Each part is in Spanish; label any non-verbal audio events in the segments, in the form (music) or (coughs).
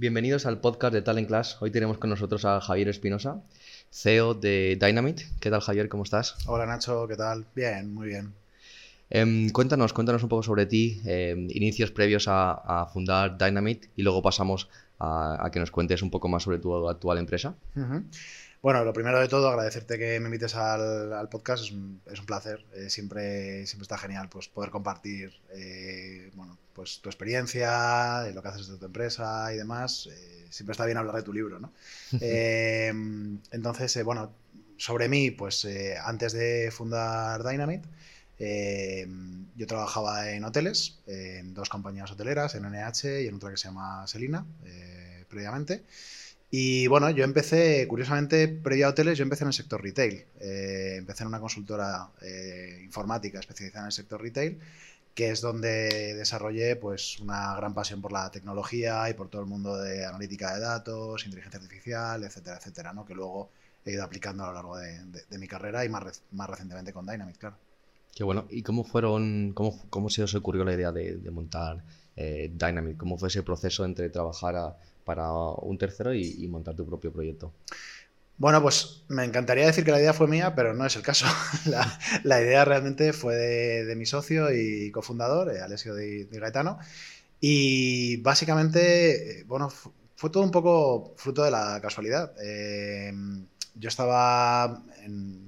Bienvenidos al podcast de Talent Class. Hoy tenemos con nosotros a Javier Espinosa, CEO de Dynamite. ¿Qué tal, Javier? ¿Cómo estás? Hola, Nacho. ¿Qué tal? Bien, muy bien. Em, cuéntanos, cuéntanos un poco sobre ti, em, inicios previos a, fundar Dynamite y luego pasamos a, que nos cuentes un poco más sobre tu actual empresa. Bueno, lo primero de todo, agradecerte que me invites al, podcast, es un, placer. Eh, siempre, siempre está genial pues, poder compartir eh, bueno, pues, tu experiencia, lo que haces de tu empresa y demás. Eh, siempre está bien hablar de tu libro, ¿no? (laughs) entonces, bueno, sobre mí, pues antes de fundar Dynamite, yo trabajaba en hoteles, en dos compañías hoteleras, en NH y en otra que se llama Selina, previamente. Y bueno, yo empecé, curiosamente, previo a hoteles, yo empecé en el sector retail. Eh, empecé en una consultora eh, informática especializada en el sector retail, que es donde desarrollé pues, una gran pasión por la tecnología y por todo el mundo de analítica de datos, inteligencia artificial, etcétera, etcétera, ¿no? que luego he ido aplicando a lo largo de, mi carrera y más, más recientemente con Dynamic, claro. Qué bueno. ¿Y cómo fueron, cómo, cómo se os ocurrió la idea de, montar eh? ¿Cómo fue ese proceso entre trabajar a para un tercero y, montar tu propio proyecto? Bueno, pues me encantaría decir que la idea fue mía, pero no es el caso. (laughs) la, idea realmente fue de, mi socio y cofundador, eh, Alessio Di, Gaetano. Y básicamente, eh, bueno, fue todo un poco fruto de la casualidad. Eh, yo estaba en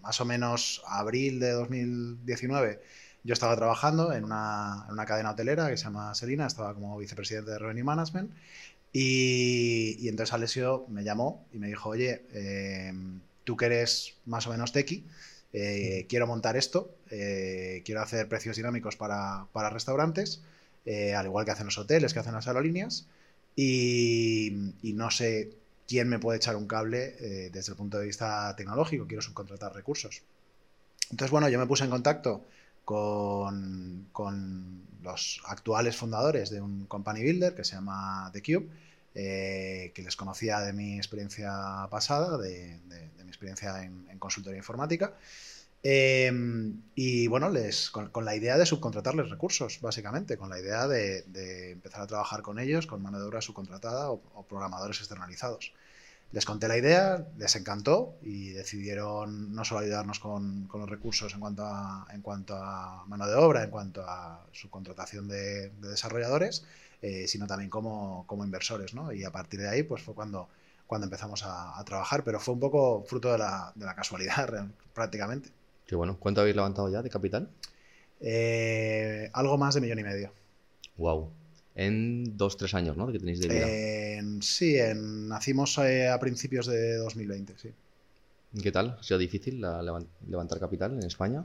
más o menos abril de 2019 yo estaba trabajando en una, en una, cadena hotelera que se llama Selina, estaba como vicepresidente de Revenue Management y, entonces Alessio me llamó y me dijo, oye, eh, tú que eres más o menos tequi, eh, quiero montar esto, eh, quiero hacer precios dinámicos para, restaurantes, al igual que hacen los hoteles, que hacen las aerolíneas, y, no sé quién me puede echar un cable desde el punto de vista tecnológico, quiero subcontratar recursos. Entonces, bueno, yo me puse en contacto con, con los actuales fundadores de un company builder que se llama The Cube, eh, que les conocía de mi experiencia pasada, de, mi experiencia en, consultoría informática. Eh, y bueno, les, con, la idea de subcontratarles recursos, básicamente, con la idea de, empezar a trabajar con ellos con mano de obra subcontratada o programadores externalizados les conté la idea, les encantó y decidieron no solo ayudarnos con, los recursos en cuanto, a, en cuanto a mano de obra, en cuanto a su contratación de, desarrolladores, eh, sino también como, inversores. ¿no? Y a partir de ahí pues fue cuando, cuando empezamos a, trabajar, pero fue un poco fruto de la, casualidad (laughs) prácticamente. Qué bueno. ¿Cuánto habéis levantado ya de capital? Eh, algo más de millón y medio. Wow en dos, tres años, ¿no? Que tenéis de vida. sí, nacimos eh, a principios de 2020, sí. ¿Qué tal? ¿Ha sido difícil levantar capital en España?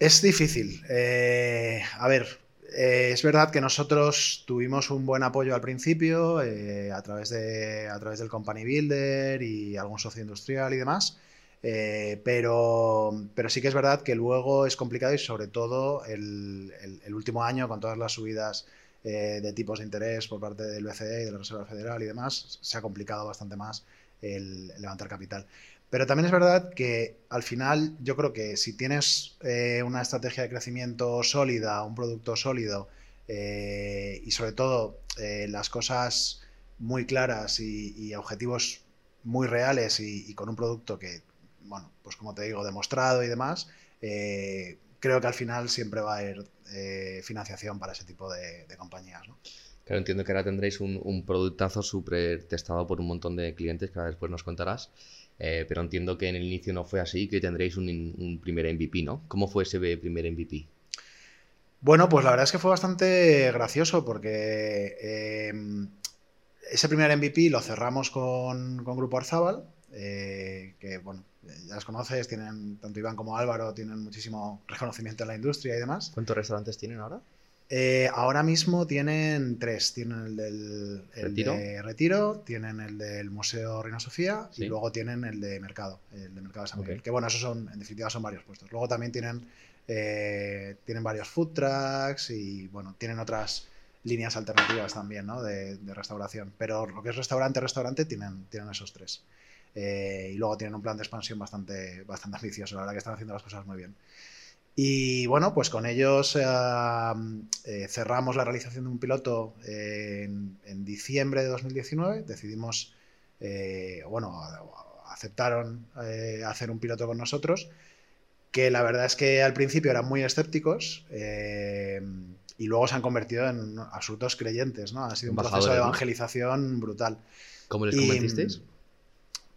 Es difícil. Eh, a ver, eh, es verdad que nosotros tuvimos un buen apoyo al principio a, través de, a través del Company Builder y algún socio industrial y demás. pero, pero sí que es verdad que luego es complicado y sobre todo el último año con todas las subidas eh, de tipos de interés por parte del BCE y de la Reserva Federal y demás, se ha complicado bastante más el, levantar capital. Pero también es verdad que al final yo creo que si tienes eh, una estrategia de crecimiento sólida, un producto sólido eh, y sobre todo las cosas muy claras y, objetivos muy reales y, con un producto que, bueno, pues como te digo, demostrado y demás, creo que al final siempre va a haber eh, financiación para ese tipo de, compañías. ¿no? Claro, entiendo que ahora tendréis un, un productazo súper testado por un montón de clientes que ahora después nos contarás. Eh, pero entiendo que en el inicio no fue así, que tendréis un, primer MVP, ¿no? ¿Cómo fue ese primer MVP? Bueno, pues la verdad es que fue bastante gracioso porque eh, ese primer MVP lo cerramos con, con Grupo Arzábal, que bueno, ya las conoces, tienen, tanto Iván como Álvaro, tienen muchísimo reconocimiento en la industria y demás. ¿Cuántos restaurantes tienen ahora? Eh, ahora mismo tienen tres. Tienen el del ¿Retiro? De Retiro, tienen el del Museo Reina Sofía y luego tienen el de Mercado, el de Mercado de San Miguel. Que bueno, esos son, en definitiva, son varios puestos. Luego también tienen, eh, tienen varios food trucks y bueno, tienen otras líneas alternativas también, ¿no? De, de restauración. Pero lo que es restaurante, restaurante, tienen, tienen esos tres. Eh, y luego tienen un plan de expansión bastante, bastante ambicioso. La verdad que están haciendo las cosas muy bien. Y bueno, pues con ellos eh, cerramos la realización de un piloto en, diciembre de 2019. Decidimos, bueno, aceptaron hacer un piloto con nosotros, que la verdad es que al principio eran muy escépticos y luego se han convertido en absolutos creyentes, ¿no? Ha sido un proceso de evangelización brutal. ¿Cómo les convertisteis?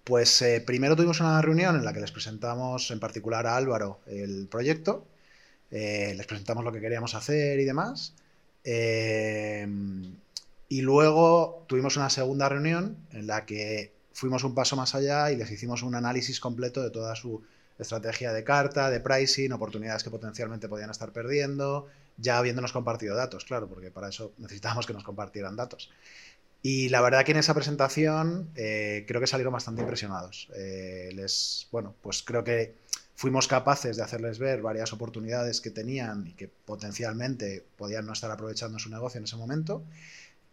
Pues eh, primero tuvimos una reunión en la que les presentamos en particular a Álvaro el proyecto, eh, les presentamos lo que queríamos hacer y demás. Eh, y luego tuvimos una segunda reunión en la que fuimos un paso más allá y les hicimos un análisis completo de toda su estrategia de carta, de pricing, oportunidades que potencialmente podían estar perdiendo, ya habiéndonos compartido datos, claro, porque para eso necesitábamos que nos compartieran datos. Y la verdad que en esa presentación eh, creo que salieron bastante impresionados. Eh, les, bueno, pues creo que fuimos capaces de hacerles ver varias oportunidades que tenían y que potencialmente podían no estar aprovechando su negocio en ese momento.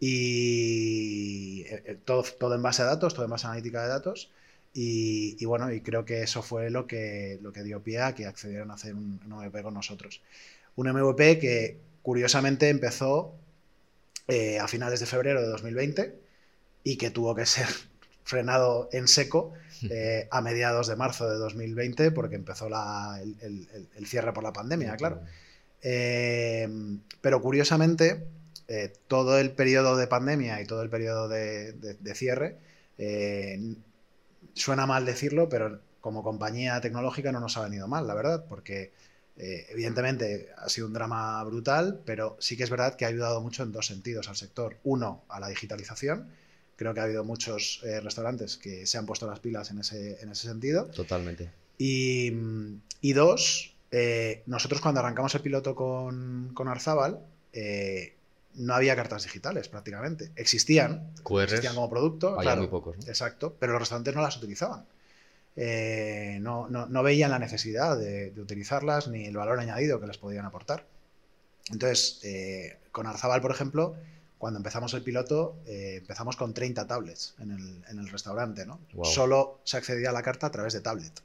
Y eh, todo, todo en base a datos, todo en base a analítica de datos. Y, bueno, y creo que eso fue lo que, lo que dio pie a que accedieran a hacer un, un MVP con nosotros. Un MVP que curiosamente empezó eh, a finales de febrero de 2020 y que tuvo que ser (laughs) frenado en seco eh, a mediados de marzo de 2020 porque empezó el, cierre por la pandemia, claro. Eh, pero curiosamente, todo el periodo de pandemia y todo el periodo de, de cierre, suena mal decirlo, pero como compañía tecnológica no nos ha venido mal, la verdad, porque eh, evidentemente ha sido un drama brutal, pero sí que es verdad que ha ayudado mucho en dos sentidos al sector. Uno, a la digitalización. Creo que ha habido muchos eh, restaurantes que se han puesto las pilas en ese, sentido. Totalmente. Y, dos, eh, nosotros cuando arrancamos el piloto con, con Arzábal, no había cartas digitales prácticamente. Existían, existían como producto. Había muy pocos. Exacto, pero los restaurantes no las utilizaban. Eh, no, veían la necesidad de, utilizarlas ni el valor añadido que les podían aportar. Entonces, eh, con Arzabal, por ejemplo, cuando empezamos el piloto, eh, empezamos con 30 tablets en el, restaurante, ¿no? Solo se accedía a la carta a través de tablet.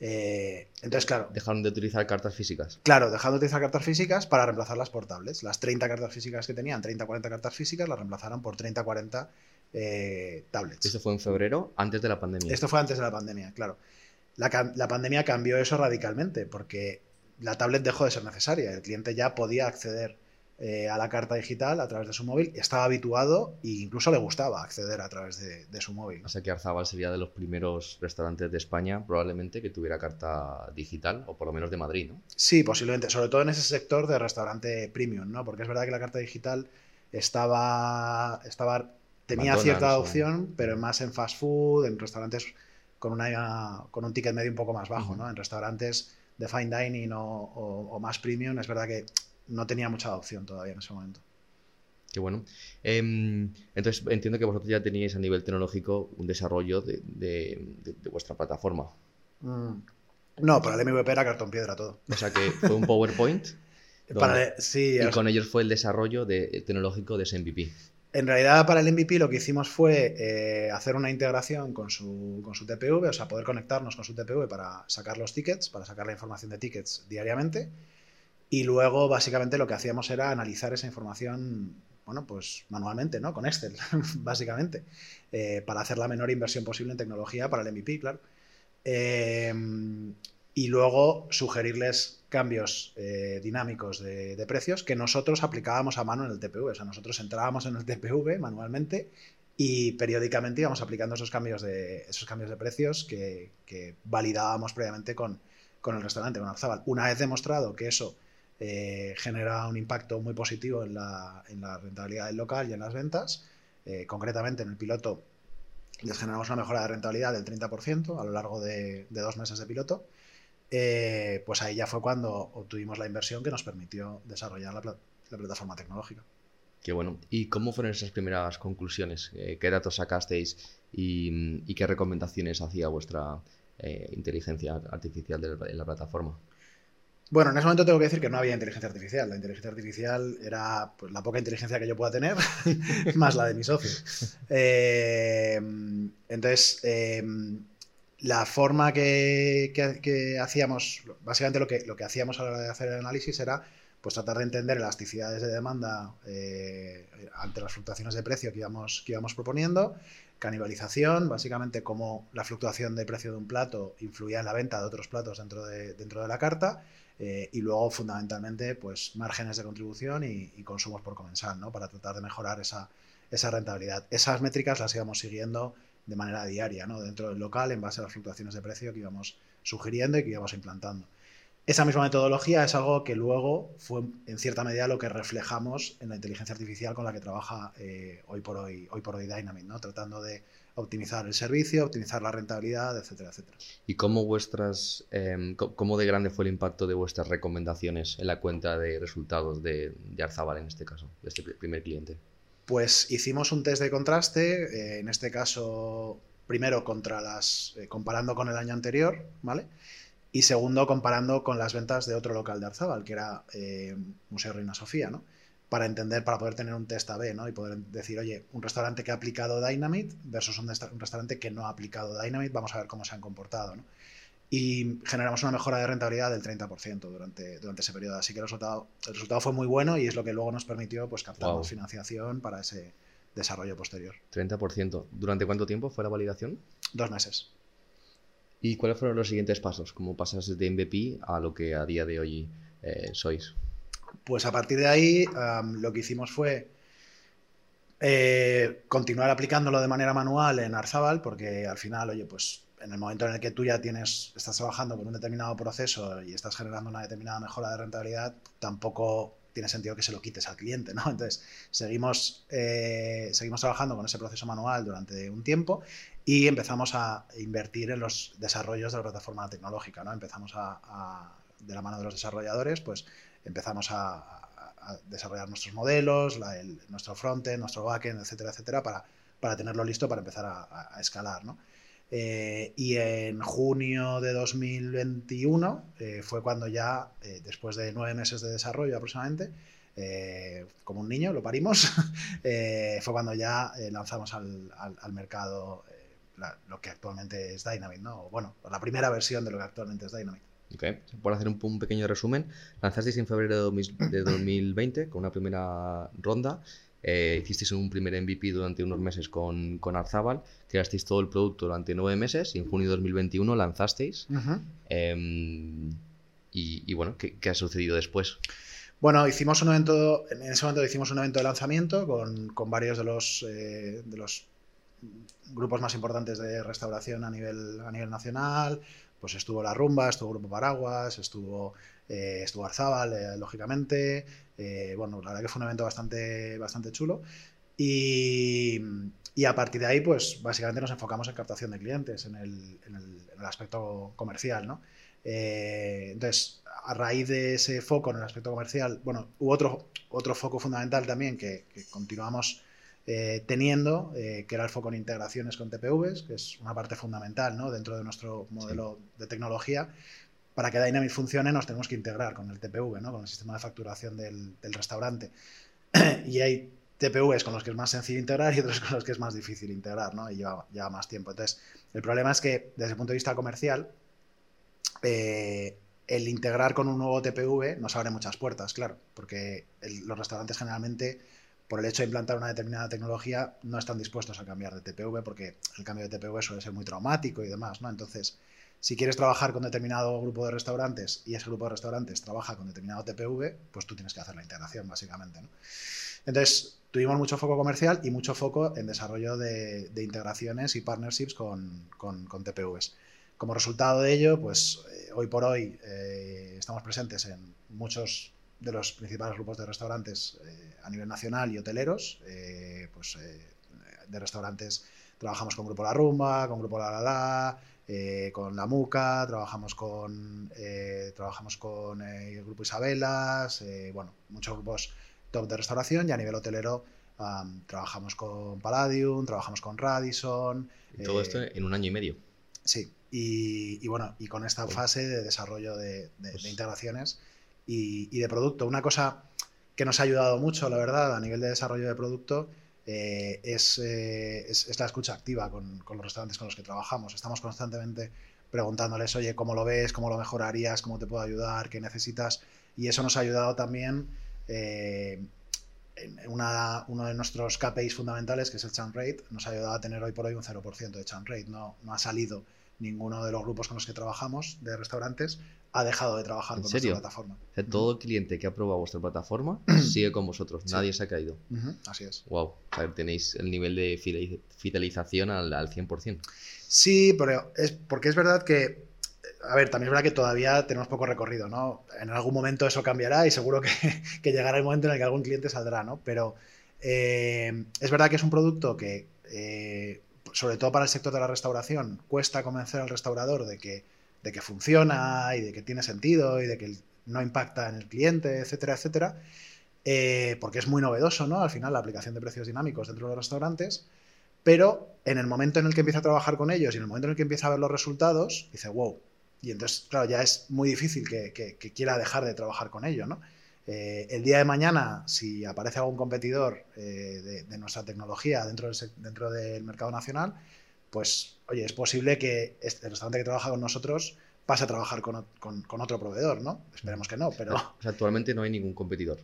entonces, claro. Dejaron de utilizar cartas físicas. Claro, dejaron de utilizar cartas físicas para reemplazarlas por tablets. Las 30 cartas físicas que tenían, 30-40 cartas físicas, las reemplazaron por 30-40 eh, tablets. ¿Esto fue en febrero, antes de la pandemia? Esto fue antes de la pandemia, claro. La, pandemia cambió eso radicalmente porque la tablet dejó de ser necesaria. El cliente ya podía acceder eh, a la carta digital a través de su móvil, estaba habituado e incluso le gustaba acceder a través de, su móvil. O sea que Arzabal sería de los primeros restaurantes de España, probablemente, que tuviera carta digital, o por lo menos de Madrid, ¿no? Sí, posiblemente, sobre todo en ese sector de restaurante premium, ¿no? Porque es verdad que la carta digital estaba, estaba tenía cierta adopción, pero más en fast food, en restaurantes con, una, con un ticket medio un poco más bajo, ¿no? En restaurantes de fine dining o, más premium, es verdad que no tenía mucha adopción todavía en ese momento. Qué bueno. Em, entonces entiendo que vosotros ya teníais a nivel tecnológico un desarrollo de, vuestra plataforma. Mm. No, para el MVP era cartón piedra todo. O sea que fue un PowerPoint. (laughs) sí, y con ellos fue el desarrollo de, tecnológico de ese MVP. En realidad, para el MVP lo que hicimos fue eh, hacer una integración con su, con su TPV, o sea, poder conectarnos con su TPV para sacar los tickets, para sacar la información de tickets diariamente. Y luego, básicamente, lo que hacíamos era analizar esa información, bueno, pues manualmente, ¿no? Con Excel, (laughs) básicamente, eh, para hacer la menor inversión posible en tecnología para el MVP, claro. Eh, y luego sugerirles cambios eh, dinámicos de, precios que nosotros aplicábamos a mano en el TPV. O sea, nosotros entrábamos en el TPV manualmente y periódicamente íbamos aplicando esos cambios de, esos cambios de precios que, validábamos previamente con, el restaurante, con Arzabal. Una vez demostrado que eso eh, genera un impacto muy positivo en la, rentabilidad del local y en las ventas, eh, concretamente en el piloto les generamos una mejora de rentabilidad del 30% a lo largo de dos meses de piloto eh, pues ahí ya fue cuando obtuvimos la inversión que nos permitió desarrollar la, plataforma tecnológica. Qué bueno. ¿Y cómo fueron esas primeras conclusiones? Eh, ¿Qué datos sacasteis y, qué recomendaciones hacía vuestra eh, inteligencia artificial en la plataforma? Bueno, en ese momento tengo que decir que no había inteligencia artificial. La inteligencia artificial era pues, la poca inteligencia que yo pueda tener, (laughs) más la de mi socio. (laughs) entonces, la forma que, hacíamos, básicamente lo que, lo que hacíamos a la hora de hacer el análisis era pues tratar de entender elasticidades de demanda eh, ante las fluctuaciones de precio que íbamos, que íbamos proponiendo, canibalización, básicamente cómo la fluctuación de precio de un plato influía en la venta de otros platos dentro de, dentro de la carta, eh, y luego fundamentalmente pues márgenes de contribución y, consumos por comensal, ¿no? para tratar de mejorar esa, esa rentabilidad. Esas métricas las íbamos siguiendo de manera diaria, ¿no? dentro del local, en base a las fluctuaciones de precio que íbamos sugiriendo y que íbamos implantando. Esa misma metodología es algo que luego fue en cierta medida lo que reflejamos en la inteligencia artificial con la que trabaja eh, hoy por hoy, hoy por hoy Dynamic, ¿no? tratando de optimizar el servicio, optimizar la rentabilidad, etcétera, etcétera. ¿Y cómo vuestras, em, cómo de grande fue el impacto de vuestras recomendaciones en la cuenta de resultados de, de Arzabal en este caso, de este primer cliente? Pues hicimos un test de contraste, eh, en este caso, primero eh, comparando con el año anterior, ¿vale? Y segundo, comparando con las ventas de otro local de Arzabal, que era eh, Museo Reina Sofía, ¿no? Para entender, para poder tener un test A-B, ¿no? Y poder decir, oye, un restaurante que ha aplicado Dynamite versus un, un restaurante que no ha aplicado Dynamite, vamos a ver cómo se han comportado, ¿no? Y generamos una mejora de rentabilidad del 30% durante, durante ese periodo. Así que el resultado, el resultado fue muy bueno y es lo que luego nos permitió pues, captar más financiación para ese desarrollo posterior. 30%. ¿Durante cuánto tiempo fue la validación? Dos meses. ¿Y cuáles fueron los siguientes pasos? ¿Cómo pasas de MVP a lo que a día de hoy eh, sois? Pues a partir de ahí lo que hicimos fue eh, continuar aplicándolo de manera manual en Arzabal, porque al final, oye, pues en el momento en el que tú ya tienes, estás trabajando con un determinado proceso y estás generando una determinada mejora de rentabilidad, tampoco tiene sentido que se lo quites al cliente, ¿no? (laughs) Entonces, seguimos, eh, seguimos trabajando con ese proceso manual durante un tiempo y empezamos a invertir en los desarrollos de la plataforma tecnológica, ¿no? Empezamos a, de la mano de los desarrolladores, pues empezamos a, desarrollar nuestros modelos, nuestro frontend, nuestro backend, etcétera, etcétera, para, para tenerlo listo para empezar a, escalar, ¿no? Eh, y en junio de 2021 eh, fue cuando ya, eh, después de nueve meses de desarrollo aproximadamente, como un niño, lo parimos, (laughs) fue cuando ya lanzamos al, al, mercado lo que actualmente es Dynamic, ¿no? bueno, la primera versión de lo que actualmente es Dynamic. Ok, por hacer un, pequeño resumen, lanzasteis en febrero de 2020 con una primera ronda eh, hicisteis un primer MVP durante unos meses con, con Arzabal, creasteis todo el producto durante nueve meses y en junio de 2021 lanzasteis. Em, y, bueno, ¿qué, ha sucedido después? Bueno, hicimos un evento, en ese momento hicimos un evento de lanzamiento con, varios de los, eh, de los grupos más importantes de restauración a nivel, a nivel nacional. Pues estuvo La Rumba, estuvo Grupo Paraguas, estuvo eh, estuvo Arzábal, eh, lógicamente. Eh, bueno, la verdad que fue un evento bastante, bastante chulo. Y, a partir de ahí, pues básicamente nos enfocamos en captación de clientes, en el, aspecto comercial, ¿no? entonces, a raíz de ese foco en el aspecto comercial, bueno, hubo otro, otro foco fundamental también que, continuamos teniendo, que era el foco en integraciones con TPVs, que es una parte fundamental ¿no? dentro de nuestro modelo de tecnología, para que Dynamic funcione nos tenemos que integrar con el TPV, ¿no? con el sistema de facturación del, restaurante. (clears throat) y hay TPVs con los que es más sencillo integrar y otros con los que es más difícil integrar, ¿no? Y lleva, más tiempo. Entonces, el problema es que desde el punto de vista comercial, eh, el integrar con un nuevo TPV nos abre muchas puertas, claro, porque los restaurantes generalmente, por el hecho de implantar una determinada tecnología, no están dispuestos a cambiar de TPV porque el cambio de TPV suele ser muy traumático y demás, ¿no? Entonces, si quieres trabajar con determinado grupo de restaurantes y ese grupo de restaurantes trabaja con determinado TPV, pues tú tienes que hacer la integración, básicamente. Entonces, tuvimos mucho foco comercial y mucho foco en desarrollo de, integraciones y partnerships con, TPVs. Como resultado de ello, pues eh, hoy por hoy eh, estamos presentes en muchos de los principales grupos de restaurantes eh, a nivel nacional y hoteleros. pues de restaurantes trabajamos con Grupo La Rumba, con Grupo La La La, eh, con la MUCA, trabajamos con, eh, trabajamos con eh, el Grupo Isabelas, bueno, muchos grupos top de restauración y a nivel hotelero trabajamos con Palladium, trabajamos con Radisson. Y todo esto en un año y medio. Sí, y, bueno, y con esta fase de desarrollo de, pues integraciones y, y, de producto. Una cosa que nos ha ayudado mucho, la verdad, a nivel de desarrollo de producto eh, es, es, la escucha activa con, los restaurantes con los que trabajamos. Estamos constantemente preguntándoles, oye, ¿cómo lo ves? ¿Cómo lo mejorarías? ¿Cómo te puedo ayudar? ¿Qué necesitas? Y eso nos ha ayudado también una, uno de nuestros KPIs fundamentales, que es el churn rate, nos ha ayudado a tener hoy por hoy un 0% de churn rate. No, no ha salido ninguno de los grupos con los que trabajamos de restaurantes ha dejado de trabajar con nuestra plataforma. todo cliente que ha probado vuestra plataforma (clears throat) sigue con vosotros, nadie se ha caído. Así es. Wow, tenéis el nivel de fidelización al, al 100%. Sí, pero es porque es verdad que a ver, también es verdad que todavía tenemos poco recorrido, ¿no? En algún momento eso cambiará y seguro que, (laughs) llegará el momento en el que algún cliente saldrá, ¿no? Pero eh, es verdad que es un producto que, eh, sobre todo para el sector de la restauración, cuesta convencer al restaurador de que, de que funciona y de que tiene sentido y de que no impacta en el cliente, etcétera, etcétera. Eh, porque es muy novedoso, ¿no? Al final, la aplicación de precios dinámicos dentro de los restaurantes. Pero en el momento en el que empieza a trabajar con ellos y en el momento en el que empieza a ver los resultados, dice, wow, y entonces, claro, ya es muy difícil que, quiera dejar de trabajar con ello, ¿no? Eh, el día de mañana, si aparece algún competidor eh, de, nuestra tecnología dentro del, dentro del mercado nacional, pues, oye, es posible que este, el restaurante que trabaja con nosotros pase a trabajar con, otro proveedor, ¿no? Esperemos que no, pero... actualmente no hay ningún competidor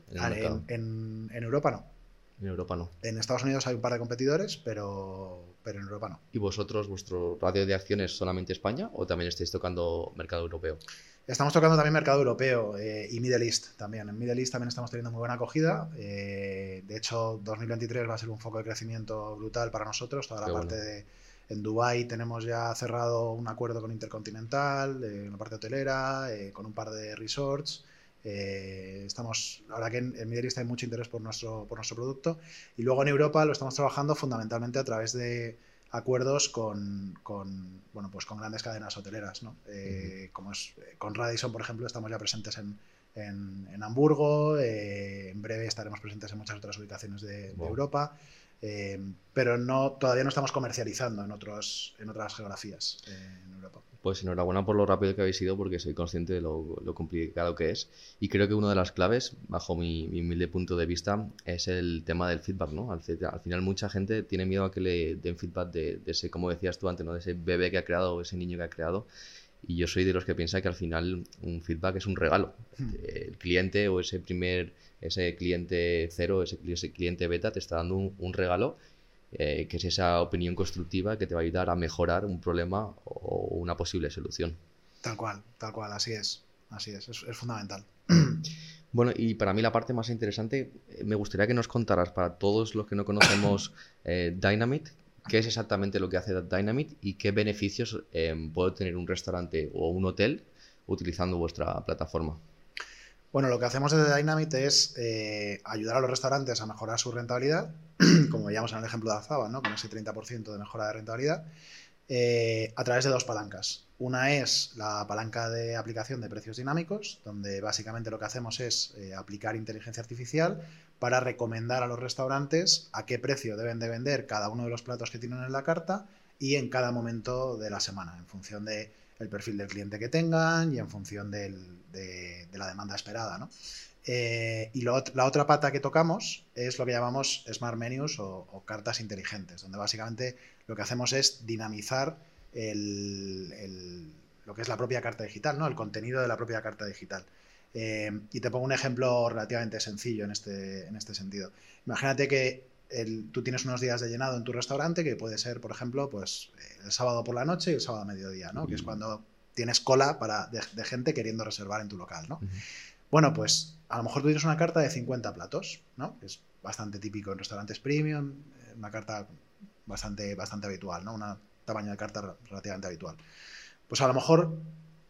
en, en Europa no. En Europa no. En Estados Unidos hay un par de competidores, pero, pero en Europa no. ¿Y vosotros, vuestro radio de acción es solamente España o también estáis tocando mercado europeo? Estamos tocando también mercado europeo eh, y Middle East también. En Middle East también estamos teniendo muy buena acogida. Eh, de hecho, 2023 va a ser un foco de crecimiento brutal para nosotros. Toda la parte de. En Dubai tenemos ya cerrado un acuerdo con Intercontinental, eh, en la parte hotelera, con un par de resorts. Eh, estamos, ahora que en, en Middle East hay mucho interés por nuestro, por nuestro producto. Y luego en Europa lo estamos trabajando fundamentalmente a través de acuerdos con, con bueno, pues con grandes cadenas hoteleras. ¿no? Eh, como es eh, con Radisson, por ejemplo, estamos ya presentes en, en, Hamburgo. en breve estaremos presentes en muchas otras ubicaciones de, Europa. pero no, todavía no estamos comercializando en, otros, en otras geografías en Europa. Pues enhorabuena por lo rápido que habéis ido, porque soy consciente de lo, complicado que es. Y creo que una de las claves, bajo mi, humilde punto de vista, es el tema del feedback, ¿no? Al, final mucha gente tiene miedo a que le den feedback de, ese, como decías tú antes, ¿no? De ese bebé que ha creado o ese niño que ha creado. Y yo soy de los que piensa que al final un feedback es un regalo. Hmm. El cliente o ese primer, ese cliente cero, ese, cliente beta te está dando un regalo eh, que es esa opinión constructiva que te va a ayudar a mejorar un problema o una posible solución. Tal cual, tal cual, así es, así es, es, fundamental. (clears throat) Bueno, y para mí la parte más interesante, eh, me gustaría que nos contaras para todos los que no conocemos (coughs) eh, Dynamite, qué es exactamente lo que hace Dynamite y qué beneficios puede tener un restaurante o un hotel utilizando vuestra plataforma. Bueno, lo que hacemos desde Dynamite es eh, ayudar a los restaurantes a mejorar su rentabilidad, (clears throat) como veíamos en el ejemplo de Azaba, ¿no? con ese 30% de mejora de rentabilidad, eh, a través de dos palancas. Una es la palanca de aplicación de precios dinámicos, donde básicamente lo que hacemos es eh, aplicar inteligencia artificial para recomendar a los restaurantes a qué precio deben de vender cada uno de los platos que tienen en la carta y en cada momento de la semana, en función de el perfil del cliente que tengan y en función de, la demanda esperada. ¿no? Eh, y la otra pata que tocamos es lo que llamamos Smart Menus o, cartas inteligentes, donde básicamente lo que hacemos es dinamizar lo que es la propia carta digital, ¿no? el contenido de la propia carta digital. Eh, y te pongo un ejemplo relativamente sencillo en este, en este sentido. Imagínate que tú tienes unos días de llenado en tu restaurante que puede ser, por ejemplo, pues el sábado por la noche y el sábado a mediodía, ¿no? Que es cuando tienes cola para, de, gente queriendo reservar en tu local, ¿no? Bueno, pues a lo mejor tú tienes una carta de 50 platos, ¿no? Es bastante típico en restaurantes premium, eh, una carta bastante, bastante habitual, ¿no? Un tamaño de carta relativamente habitual. Pues a lo mejor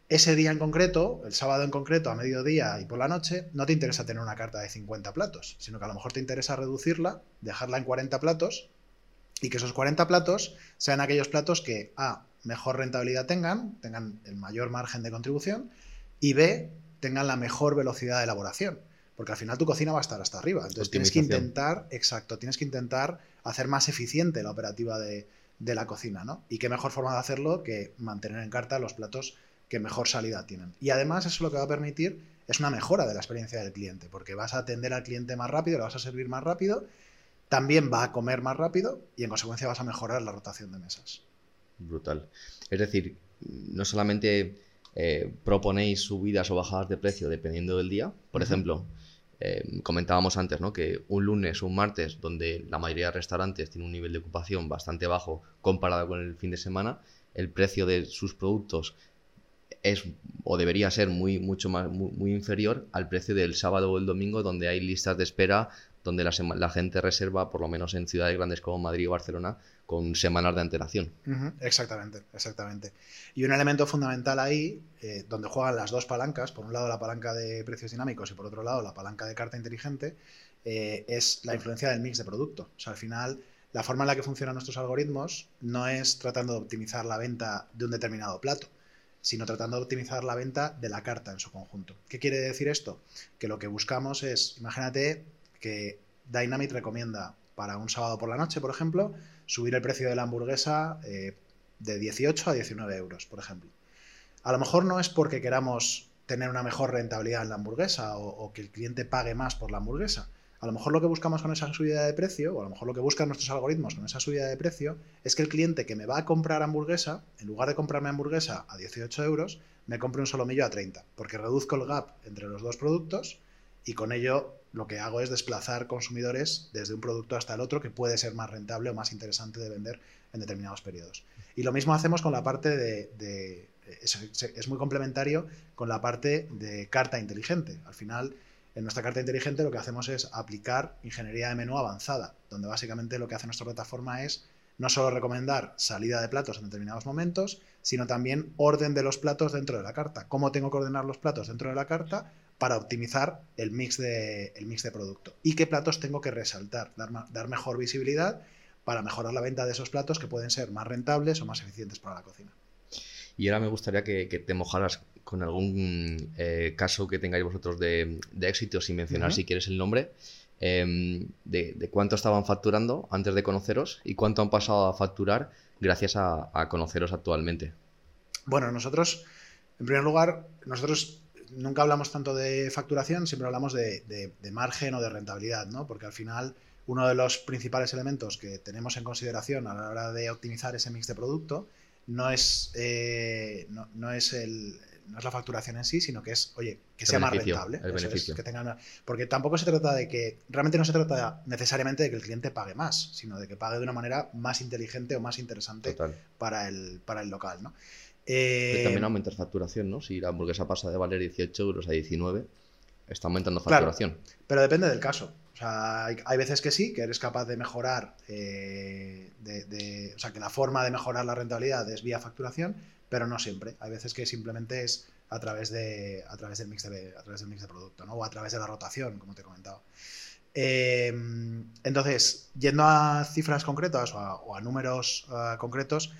ese día en concreto, el sábado en concreto, a mediodía y por la noche, no te interesa tener una carta de 50 platos, sino que a lo mejor te interesa reducirla, dejarla en 40 platos y que esos 40 platos sean aquellos platos que A, mejor rentabilidad tengan, tengan el mayor margen de contribución y B, tengan la mejor velocidad de elaboración. Porque al final tu cocina va a estar hasta arriba. Entonces tienes que intentar, exacto, tienes que intentar hacer más eficiente la operativa de, de la cocina, ¿no? Y qué mejor forma de hacerlo que mantener en carta los platos que mejor salida tienen. Y además eso lo que va a permitir es una mejora de la experiencia del cliente, porque vas a atender al cliente más rápido, le vas a servir más rápido también va a comer más rápido y en consecuencia vas a mejorar la rotación de mesas. Brutal. Es decir, no solamente eh, proponéis subidas o bajadas de precio dependiendo del día, por ejemplo, eh, comentábamos antes, ¿no? Que un lunes o un martes, donde la mayoría de restaurantes tiene un nivel de ocupación bastante bajo comparado con el fin de semana, el precio de sus productos es o debería ser muy mucho más muy, inferior al precio del sábado o el domingo donde hay listas de espera donde la, gente reserva por lo menos en ciudades grandes como Madrid o Barcelona con semanas de antelación. Exactamente, exactamente. Y un elemento fundamental ahí, eh, donde juegan las dos palancas, por un lado la palanca de precios dinámicos y por otro lado la palanca de carta inteligente, eh, es la influencia del mix de producto. O sea, al final, la forma en la que funcionan nuestros algoritmos no es tratando de optimizar la venta de un determinado plato, sino tratando de optimizar la venta de la carta en su conjunto. ¿Qué quiere decir esto? Que lo que buscamos es, imagínate que Dynamite recomienda para un sábado por la noche, por ejemplo, subir el precio de la hamburguesa eh, de 18 a 19 euros, por ejemplo. A lo mejor no es porque queramos tener una mejor rentabilidad en la hamburguesa o que el cliente pague más por la hamburguesa, a lo mejor lo que buscamos con esa subida de precio, o a lo mejor lo que buscan nuestros algoritmos con esa subida de precio, es que el cliente que me va a comprar hamburguesa, en lugar de comprarme hamburguesa a 18 euros, me compre un solomillo a 30, porque reduzco el gap entre los dos productos y con ello lo que hago es desplazar consumidores desde un producto hasta el otro que puede ser más rentable o más interesante de vender en determinados periodos. Y lo mismo hacemos con la parte de, es muy complementario con la parte de carta inteligente. Al final en nuestra carta inteligente lo que hacemos es aplicar ingeniería de menú avanzada, donde básicamente lo que hace nuestra plataforma es no solo recomendar salida de platos en determinados momentos, sino también orden de los platos dentro de la carta. Cómo tengo que ordenar los platos dentro de la carta para optimizar el mix de, producto. Y qué platos tengo que resaltar, dar, dar mejor visibilidad para mejorar la venta de esos platos que pueden ser más rentables o más eficientes para la cocina. Y ahora me gustaría que, te mojaras con algún eh, caso que tengáis vosotros de, éxito, sin mencionar si quieres el nombre, em, de, cuánto estaban facturando antes de conoceros y cuánto han pasado a facturar gracias a, conoceros actualmente. Bueno, nosotros, en primer lugar, nosotros nunca hablamos tanto de facturación, siempre hablamos de, de, margen o de rentabilidad, ¿no? Porque al final uno de los principales elementos que tenemos en consideración a la hora de optimizar ese mix de producto no es, eh, no, es el, no es la facturación en sí, sino que es, oye, que sea más rentable. El beneficio. que tengan, porque tampoco se trata de que, realmente no se trata necesariamente de que el cliente pague más, sino de que pague de una manera más inteligente o más interesante para el, para el local, ¿no? Eh, también aumentar facturación, ¿no? Si la hamburguesa pasa de valer 18 euros a 19, está aumentando facturación. pero depende del caso. O sea, hay, veces que sí, que eres capaz de mejorar, eh, de, o sea, que la forma de mejorar la rentabilidad es vía facturación, pero no siempre. Hay veces que simplemente es a través, de, a través, del, mix de, a través del mix de producto, ¿no? O a través de la rotación, como te he comentado. Eh, entonces, yendo a cifras concretas o a, números eh, concretos,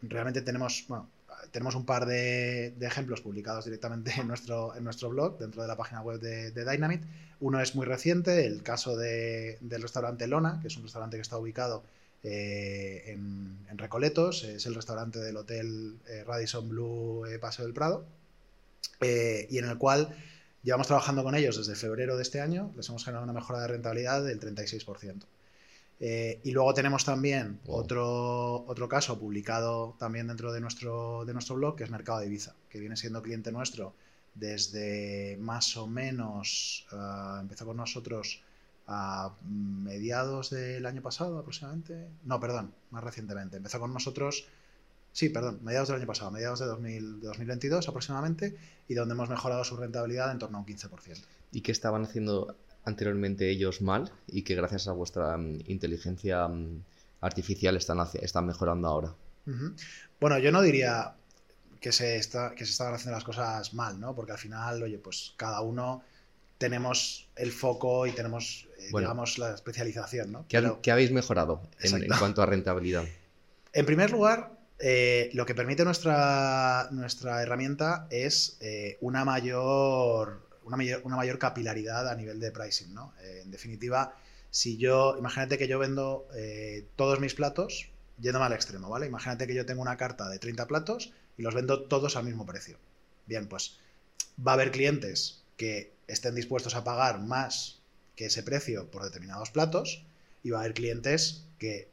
realmente tenemos, bueno, tenemos un par de, ejemplos publicados directamente en nuestro, en nuestro blog, dentro de la página web de, Dynamite. Uno es muy reciente, el caso del restaurante Lona, que es un restaurante que está ubicado eh, en, Recoletos, es el restaurante del hotel eh, Radisson Blue eh, Paseo del Prado, y en el cual llevamos trabajando con ellos desde febrero de este año, les hemos generado una mejora de rentabilidad del 36%. Eh, y luego tenemos también otro, otro caso publicado también dentro de nuestro, de nuestro blog, que es Mercado de Ibiza, que viene siendo cliente nuestro desde más o menos, eh, empezó con nosotros a mediados del año pasado aproximadamente. No, perdón, más recientemente. Empezó con nosotros, sí, perdón, mediados del año pasado, mediados de, 2022 aproximadamente, y donde hemos mejorado su rentabilidad en torno a un 15%. ¿Y qué estaban haciendo anteriormente ellos mal y que gracias a vuestra mm, inteligencia mm, artificial están, están mejorando ahora. Bueno, yo no diría que se, está, que se estaban haciendo las cosas mal, ¿no? Porque al final, oye, pues cada uno tenemos el foco y tenemos, eh, digamos, la especialización, ¿no? ¿Qué, habéis mejorado en, cuanto a rentabilidad? En primer lugar, eh, lo que permite nuestra, nuestra herramienta es eh, una mayor una mayor, capilaridad a nivel de pricing, ¿no? Eh, en definitiva, si yo, imagínate que yo vendo eh, todos mis platos yéndome al extremo, ¿vale? Imagínate que yo tengo una carta de 30 platos y los vendo todos al mismo precio. Bien, pues va a haber clientes que estén dispuestos a pagar más que ese precio por determinados platos, y va a haber clientes que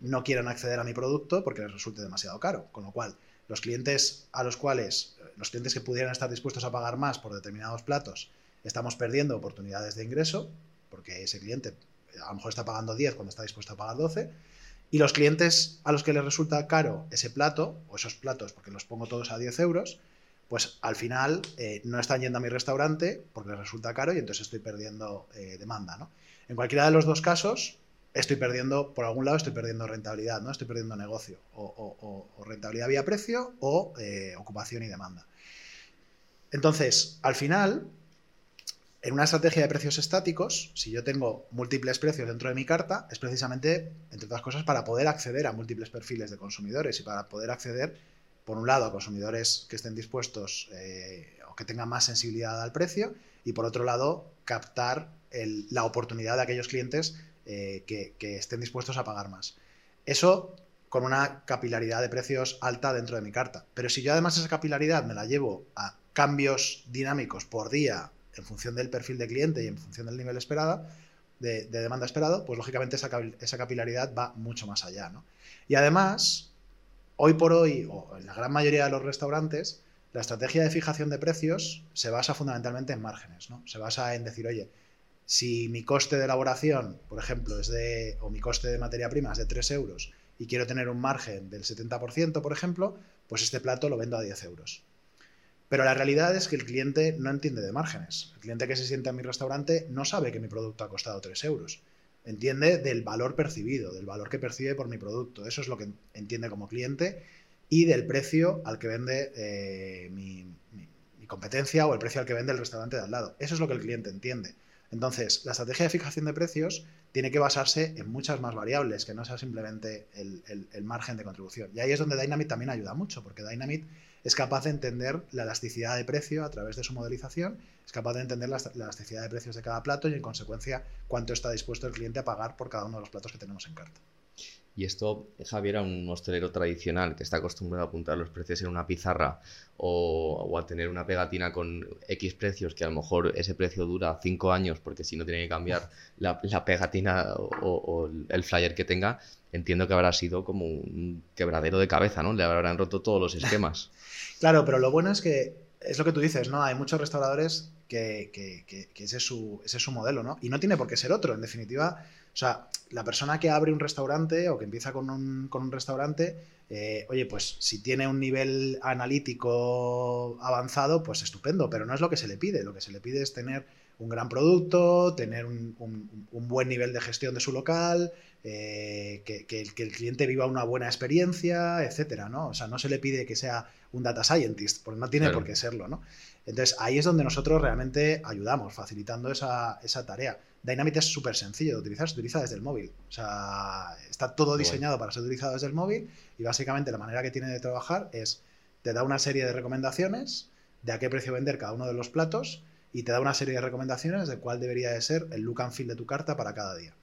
no quieran acceder a mi producto porque les resulte demasiado caro. Con lo cual, los clientes a los cuales, los clientes que pudieran estar dispuestos a pagar más por determinados platos, estamos perdiendo oportunidades de ingreso, porque ese cliente a lo mejor está pagando 10 cuando está dispuesto a pagar 12, y los clientes a los que les resulta caro ese plato, o esos platos, porque los pongo todos a 10 euros, pues al final eh, no están yendo a mi restaurante porque les resulta caro y entonces estoy perdiendo eh, demanda. ¿no? En cualquiera de los dos casos, estoy perdiendo, por algún lado, estoy perdiendo rentabilidad, ¿no? Estoy perdiendo negocio, o, rentabilidad vía precio o eh, ocupación y demanda. Entonces, al final, en una estrategia de precios estáticos, si yo tengo múltiples precios dentro de mi carta, es precisamente, entre otras cosas, para poder acceder a múltiples perfiles de consumidores y para poder acceder, por un lado, a consumidores que estén dispuestos eh, o que tengan más sensibilidad al precio y, por otro lado, captar la oportunidad de aquellos clientes eh, que, estén dispuestos a pagar más. Eso con una capilaridad de precios alta dentro de mi carta. Pero si yo además esa capilaridad me la llevo a cambios dinámicos por día en función del perfil de cliente y en función del nivel esperado, de, demanda esperado, pues lógicamente esa, esa, capilaridad va mucho más allá. ¿no? Y además, hoy por hoy, o en la gran mayoría de los restaurantes, la estrategia de fijación de precios se basa fundamentalmente en márgenes. ¿no? Se basa en decir, oye, si mi coste de elaboración, por ejemplo, es de, o mi coste de materia prima es de 3 euros y quiero tener un margen del 70%, por ejemplo, pues este plato lo vendo a 10 euros. Pero la realidad es que el cliente no entiende de márgenes. El cliente que se siente en mi restaurante no sabe que mi producto ha costado 3 euros. Entiende del valor percibido, del valor que percibe por mi producto. Eso es lo que entiende como cliente y del precio al que vende eh, mi, mi competencia o el precio al que vende el restaurante de al lado. Eso es lo que el cliente entiende. Entonces, la estrategia de fijación de precios tiene que basarse en muchas más variables, que no sea simplemente el, margen de contribución. Y ahí es donde Dynamit también ayuda mucho, porque Dynamit es capaz de entender la elasticidad de precio a través de su modelización, es capaz de entender la, elasticidad de precios de cada plato y, en consecuencia, cuánto está dispuesto el cliente a pagar por cada uno de los platos que tenemos en carta. Y esto, Javier, a un hostelero tradicional que está acostumbrado a apuntar los precios en una pizarra o, a tener una pegatina con X precios, que a lo mejor ese precio dura cinco años porque si no tiene que cambiar (laughs) la, pegatina o, el flyer que tenga, entiendo que habrá sido como un quebradero de cabeza, ¿no? Le habrán roto todos los esquemas. (laughs) claro, pero lo bueno es que es lo que tú dices, ¿no? Hay muchos restauradores que, ese, es su, ese es su modelo, ¿no? Y no tiene por qué ser otro, en definitiva sea, la persona que abre un restaurante o que empieza con un, con un restaurante, eh, oye, pues si tiene un nivel analítico avanzado, pues estupendo, pero no es lo que se le pide. Lo que se le pide es tener un gran producto, tener un, buen nivel de gestión de su local, eh, que, el, cliente viva una buena experiencia, etcétera, ¿no? O sea, no se le pide que sea un data scientist, porque no tiene por qué serlo, ¿no? Entonces, ahí es donde nosotros realmente ayudamos, facilitando esa, esa tarea. Dynamite es súper sencillo de utilizar, se utiliza desde el móvil. O sea, está todo diseñado para ser utilizado desde el móvil y básicamente la manera que tiene de trabajar es, te da una serie de recomendaciones de a qué precio vender cada uno de los platos y te da una serie de recomendaciones de cuál debería de ser el look and feel de tu carta para cada día.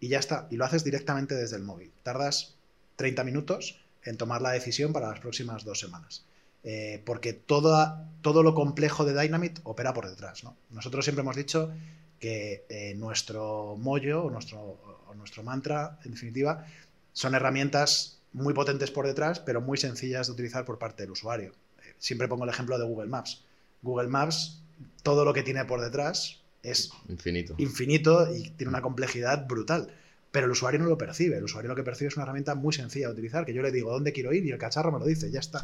Y ya está, y lo haces directamente desde el móvil. Tardas 30 minutos en tomar la decisión para las próximas dos semanas. Eh, porque todo, todo lo complejo de Dynamite opera por detrás. Nosotros siempre hemos dicho que eh, nuestro mollo o nuestro, nuestro mantra, en definitiva, son herramientas muy potentes por detrás, pero muy sencillas de utilizar por parte del usuario. Eh, siempre pongo el ejemplo de Google Maps. Google Maps, todo lo que tiene por detrás es infinito, infinito y tiene una complejidad brutal. Pero el usuario no lo percibe. El usuario lo que percibe es una herramienta muy sencilla de utilizar, que yo le digo dónde quiero ir y el cacharro me lo dice, ya está.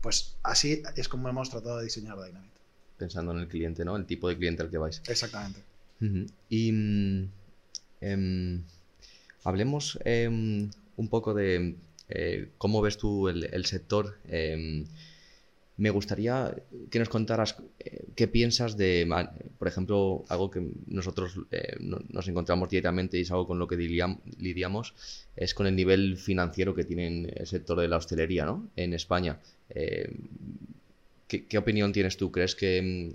Pues así es como hemos tratado de diseñar Dynamite. Pensando en el cliente, ¿no? El tipo de cliente al que vais. Exactamente. Y mm, em, hablemos em, un poco de eh, cómo ves tú el, sector. Em, me gustaría que nos contaras eh, qué piensas de, por ejemplo, algo que nosotros eh, nos encontramos diariamente y es algo con lo que lidiamos, es con el nivel financiero que tiene el sector de la hostelería ¿no? en España. ¿qué, opinión tienes tú? ¿Crees que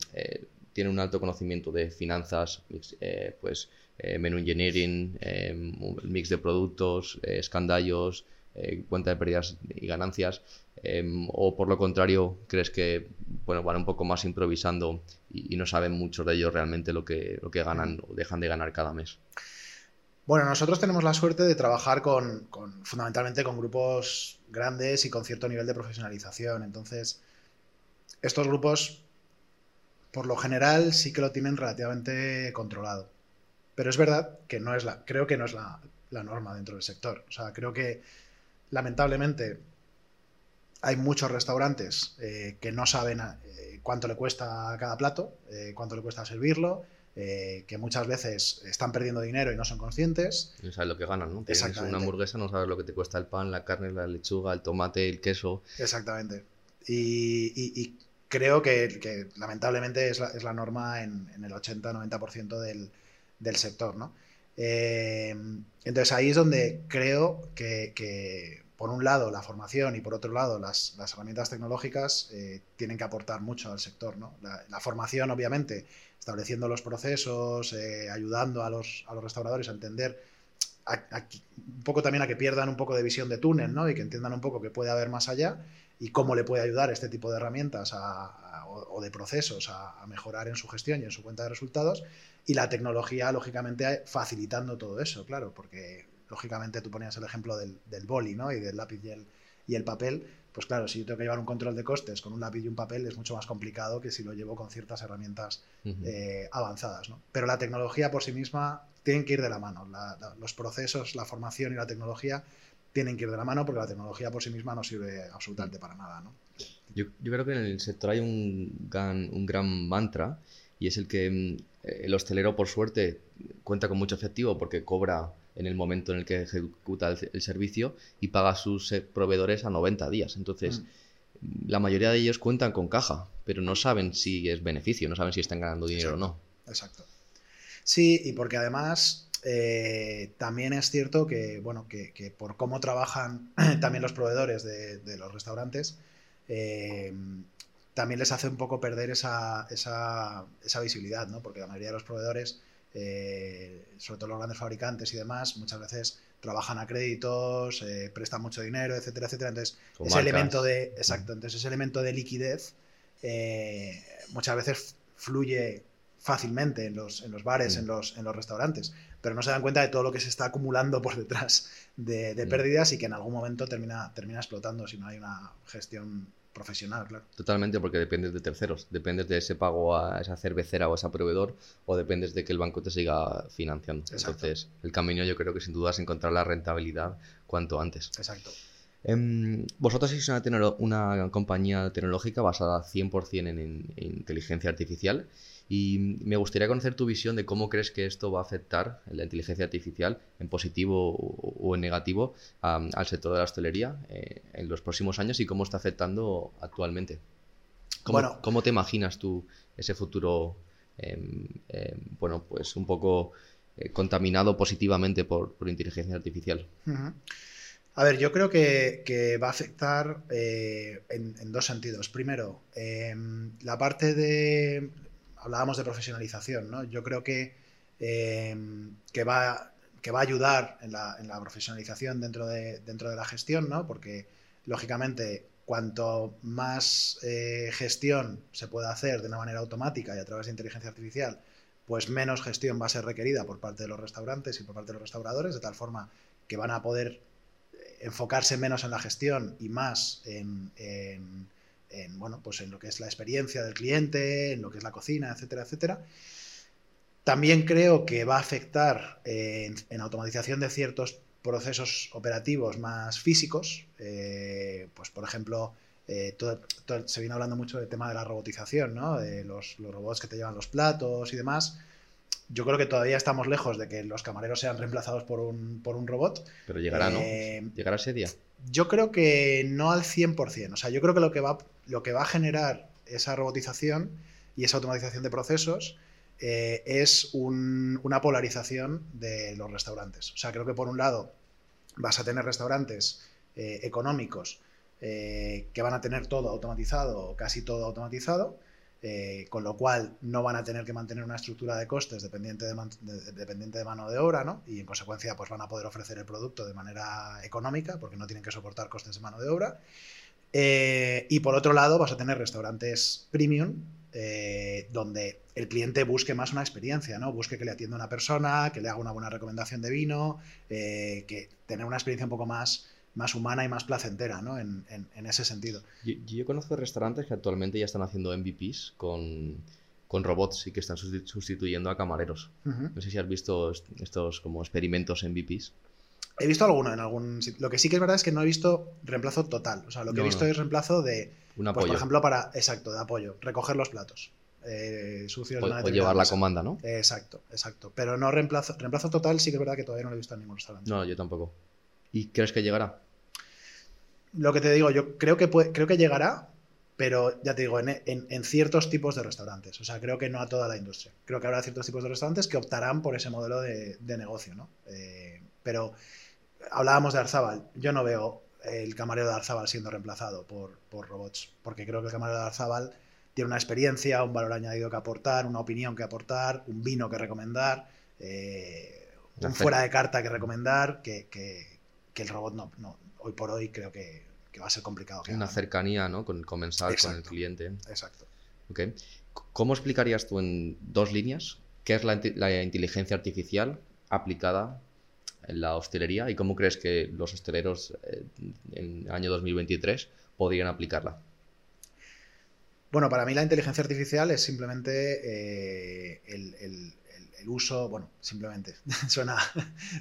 tiene un alto conocimiento de finanzas, eh, pues eh, menú engineering, eh, mix de productos, escandallos, cuenta de pérdidas y ganancias, o por lo contrario, crees que bueno, van un poco más improvisando y, no saben mucho de ellos realmente lo que, lo que ganan o dejan de ganar cada mes. Bueno, nosotros tenemos la suerte de trabajar con, con, fundamentalmente con grupos grandes y con cierto nivel de profesionalización. Entonces, estos grupos, por lo general, sí que lo tienen relativamente controlado. Pero es verdad que no es la, creo que no es la, la norma dentro del sector. O sea, creo que lamentablemente hay muchos restaurantes eh, que no saben eh, cuánto le cuesta cada plato, eh, cuánto le cuesta servirlo, que muchas veces están perdiendo dinero y no son conscientes. No sabes lo que ganan, ¿no? Tienes una hamburguesa, no sabes lo que te cuesta el pan, la carne, la lechuga, el tomate, el queso. Exactamente. Y, creo que, lamentablemente es la, norma en, el 80-90% del, sector, ¿no? entonces ahí es donde creo que por un lado la formación y por otro lado las, herramientas tecnológicas eh, tienen que aportar mucho al sector. ¿no? La, formación, obviamente, estableciendo los procesos, eh, ayudando a los, a los, restauradores a entender, un poco también a que pierdan un poco de visión de túnel ¿no? y que entiendan un poco que puede haber más allá y cómo le puede ayudar este tipo de herramientas o, de procesos a, mejorar en su gestión y en su cuenta de resultados. Y la tecnología, lógicamente, facilitando todo eso, claro, porque lógicamente tú ponías el ejemplo del, del boli, ¿no? Y del lápiz y el, y el papel. Pues claro, si yo tengo que llevar un control de costes con un lápiz y un papel es mucho más complicado que si lo llevo con ciertas herramientas eh, avanzadas. ¿no? Pero la tecnología por sí misma tiene que ir de la mano. los procesos, la formación y la tecnología tienen que ir de la mano porque la tecnología por sí misma no sirve absolutamente para nada. ¿no? Yo, yo, creo que en el sector hay un gran, un gran mantra y es el que mm, el hostelero, por suerte, cuenta con mucho efectivo porque cobra en el momento en el que ejecuta el, servicio y paga a sus eh, proveedores a 90 días. Entonces, mm. la mayoría de ellos cuentan con caja, pero no saben si es beneficio, no saben si están ganando dinero o no. Exacto. Sí, y porque además eh, también es cierto que, bueno, que, por cómo trabajan (clears throat) también los proveedores de, los restaurantes, eh, también les hace un poco perder esa, esa, esa visibilidad, ¿no? Porque la mayoría de los proveedores eh, sobre todo los grandes fabricantes y demás, muchas veces trabajan a créditos, prestan mucho dinero, etcétera, etcétera. Entonces, ese elemento de, exacto, entonces ese elemento de liquidez muchas veces fluye fácilmente en los, en los bares, en, los, en los restaurantes, pero no se dan cuenta de todo lo que se está acumulando por detrás de, de pérdidas y que en algún momento termina, termina explotando si no hay una gestión profesional, claro. Totalmente, porque dependes de terceros. Dependes de ese pago a esa cervecera o a ese proveedor o dependes de que el banco te siga financiando. Entonces, el camino yo creo que sin duda es encontrar la rentabilidad cuanto antes. Exacto. Em, vosotros sois una, una, compañía tecnológica basada 100% en inteligencia artificial y me gustaría conocer tu visión de cómo crees que esto va a afectar la inteligencia artificial en positivo o, en negativo al sector de la hostelería eh, en los próximos años y cómo está afectando actualmente. ¿Cómo, bueno, ¿cómo te imaginas tú ese futuro, em, em, bueno, pues un poco eh, contaminado positivamente por, inteligencia artificial? A ver, yo creo que, va a afectar eh, en, dos sentidos. Primero, em, la parte de hablábamos de profesionalización, ¿no? Yo creo que, eh, que, va, que va a ayudar en la, en la, profesionalización dentro de, dentro de la gestión, ¿no? Porque, lógicamente, cuanto más eh, gestión se pueda hacer de una manera automática y a través de inteligencia artificial, pues menos gestión va a ser requerida por parte de los restaurantes y por parte de los restauradores, de tal forma que van a poder enfocarse menos en la gestión y más en en, bueno, pues en lo que es la experiencia del cliente, en lo que es la cocina, etcétera, etcétera. También creo que va a afectar en, automatización de ciertos procesos operativos más físicos. Eh, pues, por ejemplo, eh, se viene hablando mucho del tema de la robotización, ¿no? de los, robots que te llevan los platos y demás. Yo creo que todavía estamos lejos de que los camareros sean reemplazados por un, por un robot. Pero llegará, ¿no? Eh, llegará ese día. Yo creo que no al 100%. O sea, yo creo que lo que va, lo que va a generar esa robotización y esa automatización de procesos eh, es una polarización de los restaurantes. O sea, creo que por un lado vas a tener restaurantes eh, económicos eh, que van a tener todo automatizado casi todo automatizado, con lo cual no van a tener que mantener una estructura de costes dependiente de, dependiente de mano de obra, ¿no? Y en consecuencia, pues van a poder ofrecer el producto de manera económica porque no tienen que soportar costes de mano de obra. Eh, y por otro lado, vas a tener restaurantes premium eh, donde el cliente busque más una experiencia, ¿no? Busque que le atienda una persona, que le haga una buena recomendación de vino, eh, que tener una experiencia un poco más, más humana y más placentera, ¿no? En, ese sentido. Yo, conozco restaurantes que actualmente ya están haciendo MVPs con, con robots y que están sustituyendo a camareros. No sé si has visto estos como experimentos MVPs. He visto alguno en algún Lo que sí que es verdad es que no he visto reemplazo total. O sea, lo que he visto es reemplazo de. Un pues, por ejemplo, para. Exacto, de apoyo. Recoger los platos. Eh, sucios o, llevar la comanda, ¿no? exacto, exacto. Pero no reemplazo. Reemplazo total sí que es verdad que todavía no lo he visto en ningún restaurante. No, yo tampoco. ¿Y crees que llegará? Lo que te digo, yo creo que creo que llegará, pero ya te digo, en, ciertos tipos de restaurantes. O sea, creo que no a toda la industria. Creo que habrá ciertos tipos de restaurantes que optarán por ese modelo de, negocio, ¿no? Eh, pero hablábamos de Arzabal. Yo no veo el camarero de Arzabal siendo reemplazado por, robots, porque creo que el camarero de Arzabal tiene una experiencia, un valor añadido que aportar, una opinión que aportar, un vino que recomendar, eh, un fuera de carta que recomendar, que, el robot no, no, hoy por hoy creo que, va a ser complicado. una cercanía ¿no? con el comensal, con el cliente. Exacto. Okay. ¿Cómo explicarías tú en dos líneas qué es la inteligencia artificial aplicada en la hostelería y cómo crees que los hosteleros eh, en el año 2023 podrían aplicarla? Bueno, para mí la inteligencia artificial es simplemente eh, el, uso, bueno, simplemente, (laughs) suena,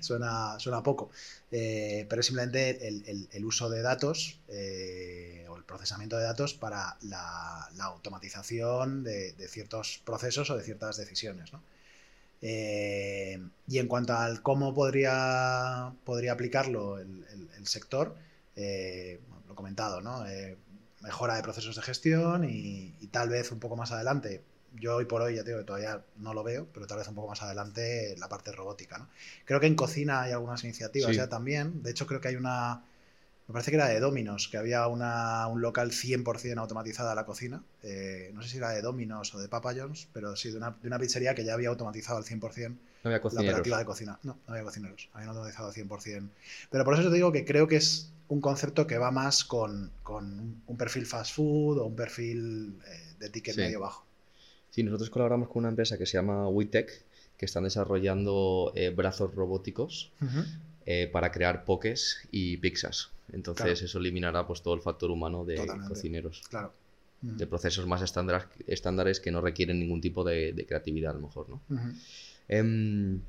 suena, suena poco, eh, pero es simplemente el, uso de datos o el procesamiento de datos para la, automatización de, ciertos procesos o de ciertas decisiones. ¿no? Eh, y en cuanto al cómo podría, podría aplicarlo el, sector, eh, lo he comentado, ¿no? Eh, mejora de procesos de gestión y, tal vez un poco más adelante, yo hoy por hoy ya digo que todavía no lo veo, pero tal vez un poco más adelante la parte robótica. ¿no? Creo que en cocina hay algunas iniciativas ya también, de hecho creo que hay una me parece que era de Dominos, que había una, un local 100% automatizada a la cocina. Eh, no sé si era de Dominos o de Papa John's, pero sí, de una, de una pizzería que ya había automatizado al 100% la operativa de cocina. No, no había cocineros, habían automatizado al 100%. Pero por eso te digo que creo que es un concepto que va más con, con un perfil fast food o un perfil eh, de ticket medio bajo. Sí, nosotros colaboramos con una empresa que se llama WeTech, que están desarrollando eh, brazos robóticos para crear pokés y pizzas. Entonces eso eliminará pues todo el factor humano de cocineros. Claro. De procesos más estándares, estándares que no requieren ningún tipo de, creatividad a lo mejor, ¿no? Em,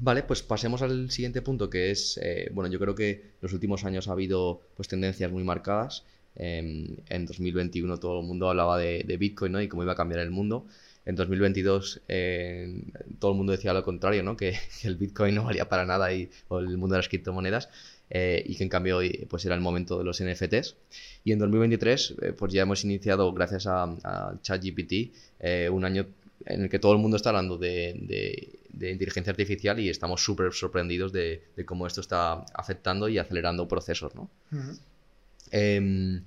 vale, pues pasemos al siguiente punto que es, eh, bueno, yo creo que en los últimos años ha habido pues tendencias muy marcadas. Em, en 2021 todo el mundo hablaba de, Bitcoin ¿no? y cómo iba a cambiar el mundo. En 2022 eh, todo el mundo decía lo contrario, ¿no? (laughs) que, el Bitcoin no valía para nada y, o el mundo de las criptomonedas. Eh, y que en cambio hoy pues era el momento de los NFTs. Y en 2023 eh, pues ya hemos iniciado, gracias a, ChatGPT, eh, un año en el que todo el mundo está hablando de, inteligencia artificial y estamos súper sorprendidos de, cómo esto está afectando y acelerando procesos. ¿no? Em,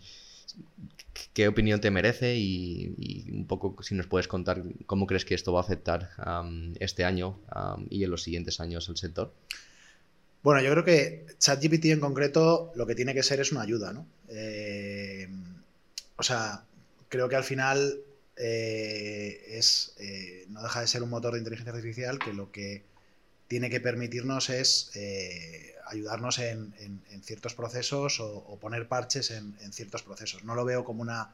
¿Qué opinión te merece y, un poco si nos puedes contar cómo crees que esto va a afectar este año y en los siguientes años el sector? Bueno, yo creo que ChatGPT en concreto lo que tiene que ser es una ayuda, ¿no? Eh, o sea, creo que al final eh, es, eh, no deja de ser un motor de inteligencia artificial que lo que tiene que permitirnos es ayudarnos en, ciertos procesos o, poner parches en, ciertos procesos. No lo veo como una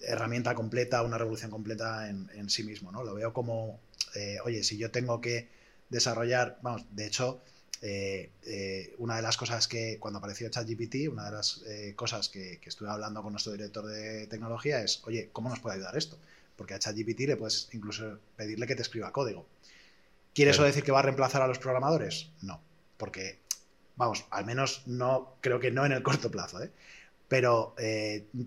herramienta completa, una revolución completa en, sí mismo, ¿no? Lo veo como, oye, si yo tengo que desarrollar, vamos, de hecho, eh, eh, una de las cosas que cuando apareció ChatGPT, una de las eh, cosas que, estuve hablando con nuestro director de tecnología es, oye, ¿cómo nos puede ayudar esto? Porque a ChatGPT le puedes incluso pedirle que te escriba código. ¿Quiere eso decir que va a reemplazar a los programadores? No, porque, vamos, al menos no, creo que no en el corto plazo, pero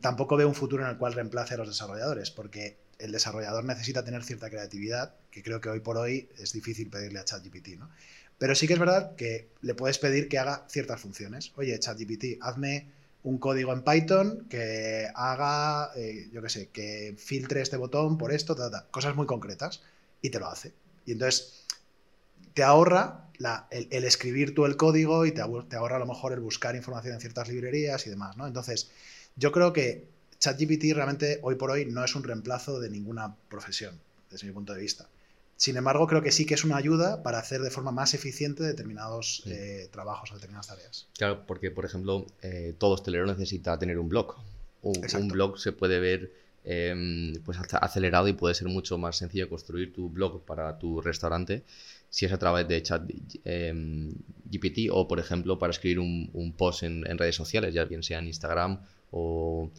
tampoco veo un futuro en el cual reemplace a los desarrolladores, porque el desarrollador necesita tener cierta creatividad, que creo que hoy por hoy es difícil pedirle a ChatGPT, ¿no? Pero sí que es verdad que le puedes pedir que haga ciertas funciones. Oye, ChatGPT, hazme un código en Python que haga, eh, yo qué sé, que filtre este botón por esto, cosas muy concretas, y te lo hace. Y entonces te ahorra el, escribir tú el código y te, ahorra a lo mejor el buscar información en ciertas librerías y demás, ¿no? Entonces, yo creo que ChatGPT realmente hoy por hoy no es un reemplazo de ninguna profesión, desde mi punto de vista. Sin embargo, creo que sí que es una ayuda para hacer de forma más eficiente determinados eh, trabajos o determinadas tareas. Claro, porque, por ejemplo, eh, todo hostelero necesita tener un blog. Un, blog se puede ver em, pues acelerado y puede ser mucho más sencillo construir tu blog para tu restaurante si es a través de chat em, GPT o, por ejemplo, para escribir un, post en, redes sociales, ya bien sea en Instagram o,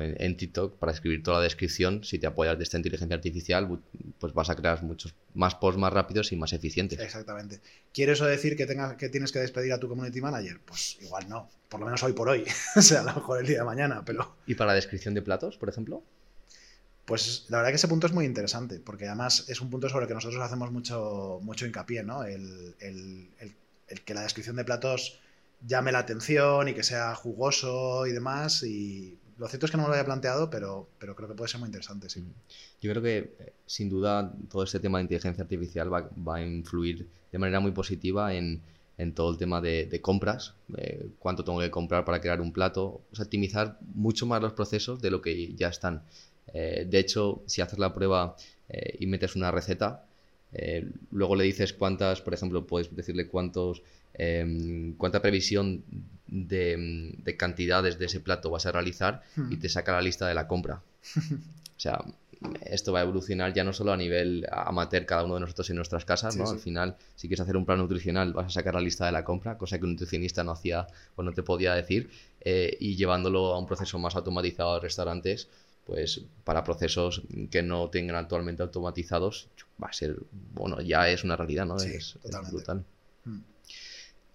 en, TikTok, para escribir toda la descripción. Si te apoyas de esta inteligencia artificial, pues vas a crear muchos más posts más rápidos y más eficientes. Exactamente. ¿Quiere eso decir que, tengas, que tienes que despedir a tu community manager? Pues igual no, por lo menos hoy por hoy. (laughs) o sea, a lo mejor el día de mañana, pero... ¿Y para la descripción de platos, por ejemplo? Pues la verdad que ese punto es muy interesante, porque además es un punto sobre el que nosotros hacemos mucho, mucho hincapié, ¿no? El, que la descripción de platos llame la atención y que sea jugoso y demás. Y lo cierto es que no me lo había planteado, pero, pero creo que puede ser muy interesante, sí. Yo creo que, eh, sin duda, todo este tema de inteligencia artificial va, a influir de manera muy positiva en, todo el tema de, compras, eh, cuánto tengo que comprar para crear un plato, o sea, optimizar mucho más los procesos de lo que ya están. Eh, de hecho, si haces la prueba eh, y metes una receta, eh, luego le dices cuántas, por ejemplo, puedes decirle cuántos, em, cuánta previsión de, cantidades de ese plato vas a realizar y hmm. te saca la lista de la compra. (laughs) o sea, esto va a evolucionar ya no solo a nivel amateur cada uno de nosotros en nuestras casas, ¿no? Al final, si quieres hacer un plan nutricional, vas a sacar la lista de la compra, cosa que un nutricionista no hacía o no te podía decir, y llevándolo a un proceso más automatizado de restaurantes, pues para procesos que no tengan actualmente automatizados, va a ser, bueno, ya es una realidad, ¿no? es, brutal. Hmm.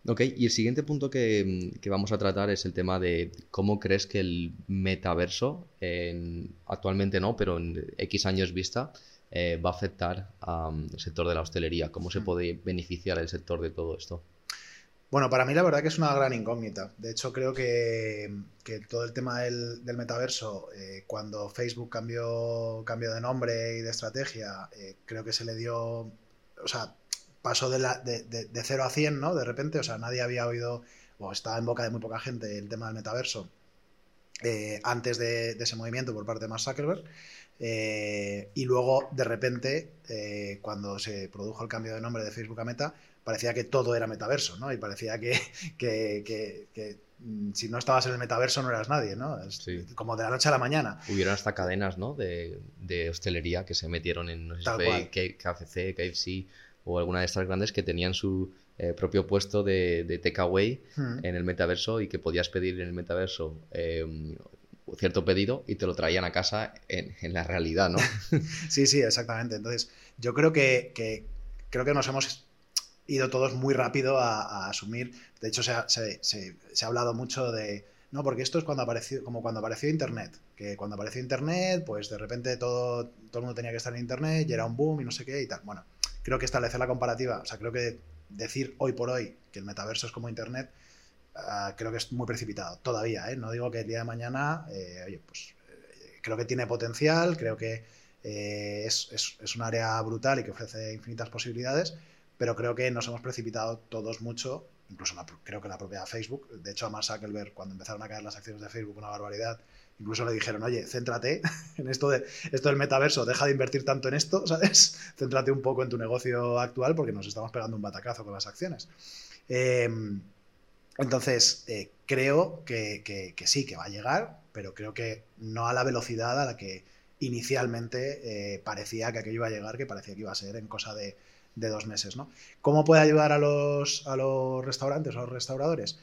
Ok, y el siguiente punto que, vamos a tratar es el tema de cómo crees que el metaverso, actualmente no, pero en X años vista, eh, va a afectar al sector de la hostelería. ¿Cómo se hmm. puede beneficiar el sector de todo esto? Bueno, para mí la verdad que es una gran incógnita. De hecho, creo que, todo el tema del, metaverso, eh, cuando Facebook cambió, cambió de nombre y de estrategia, eh, creo que se le dio, o sea, pasó de, la, de, de, 0 a 100, ¿no? De repente, o sea, nadie había oído, o estaba en boca de muy poca gente el tema del metaverso eh, antes de, ese movimiento por parte de Mark Zuckerberg. y luego, de repente, cuando se produjo el cambio de nombre de Facebook a Meta, parecía que todo era metaverso, ¿no? Y parecía (laughs) que, mm, si no estabas en el metaverso no eras nadie, ¿no? Como de la noche a la mañana. Hubieron hasta cadenas, ¿no? De, hostelería que se metieron en, no sé si KFC, KFC o alguna de estas grandes que tenían su eh, propio puesto de, de takeaway hmm. en el metaverso y que podías pedir en el metaverso em, cierto pedido y te lo traían a casa en, la realidad, ¿no? (laughs) sí, sí, exactamente. Entonces, yo creo que, que creo que nos hemos ido todos muy rápido a, asumir. De hecho, se ha, hablado mucho de. No, porque esto es cuando apareció, como cuando apareció Internet. Que cuando apareció Internet, pues de repente todo, todo el mundo tenía que estar en Internet y era un boom y no sé qué y tal. Bueno, creo que establecer la comparativa, o sea, creo que decir hoy por hoy que el metaverso es como Internet, ah, creo que es muy precipitado. Todavía, ¿eh? No digo que el día de mañana, eh, pues eh, creo que tiene potencial, creo que es, es, es un área brutal y que ofrece infinitas posibilidades pero creo que nos hemos precipitado todos mucho, incluso creo que la propia Facebook, de hecho a Mark Zuckerberg cuando empezaron a caer las acciones de Facebook una barbaridad, incluso le dijeron, oye, céntrate (laughs) en esto, de, esto del metaverso, deja de invertir tanto en esto, (laughs) ¿sabes? Céntrate un poco en tu negocio actual porque nos estamos pegando un batacazo con las acciones. Em, entonces, eh, creo que, sí, que va a llegar, pero creo que no a la velocidad a la que inicialmente eh, parecía que aquello iba a llegar, que parecía que iba a ser en cosa de de dos meses. ¿no? ¿Cómo puede ayudar a los, a los restaurantes a los restauradores?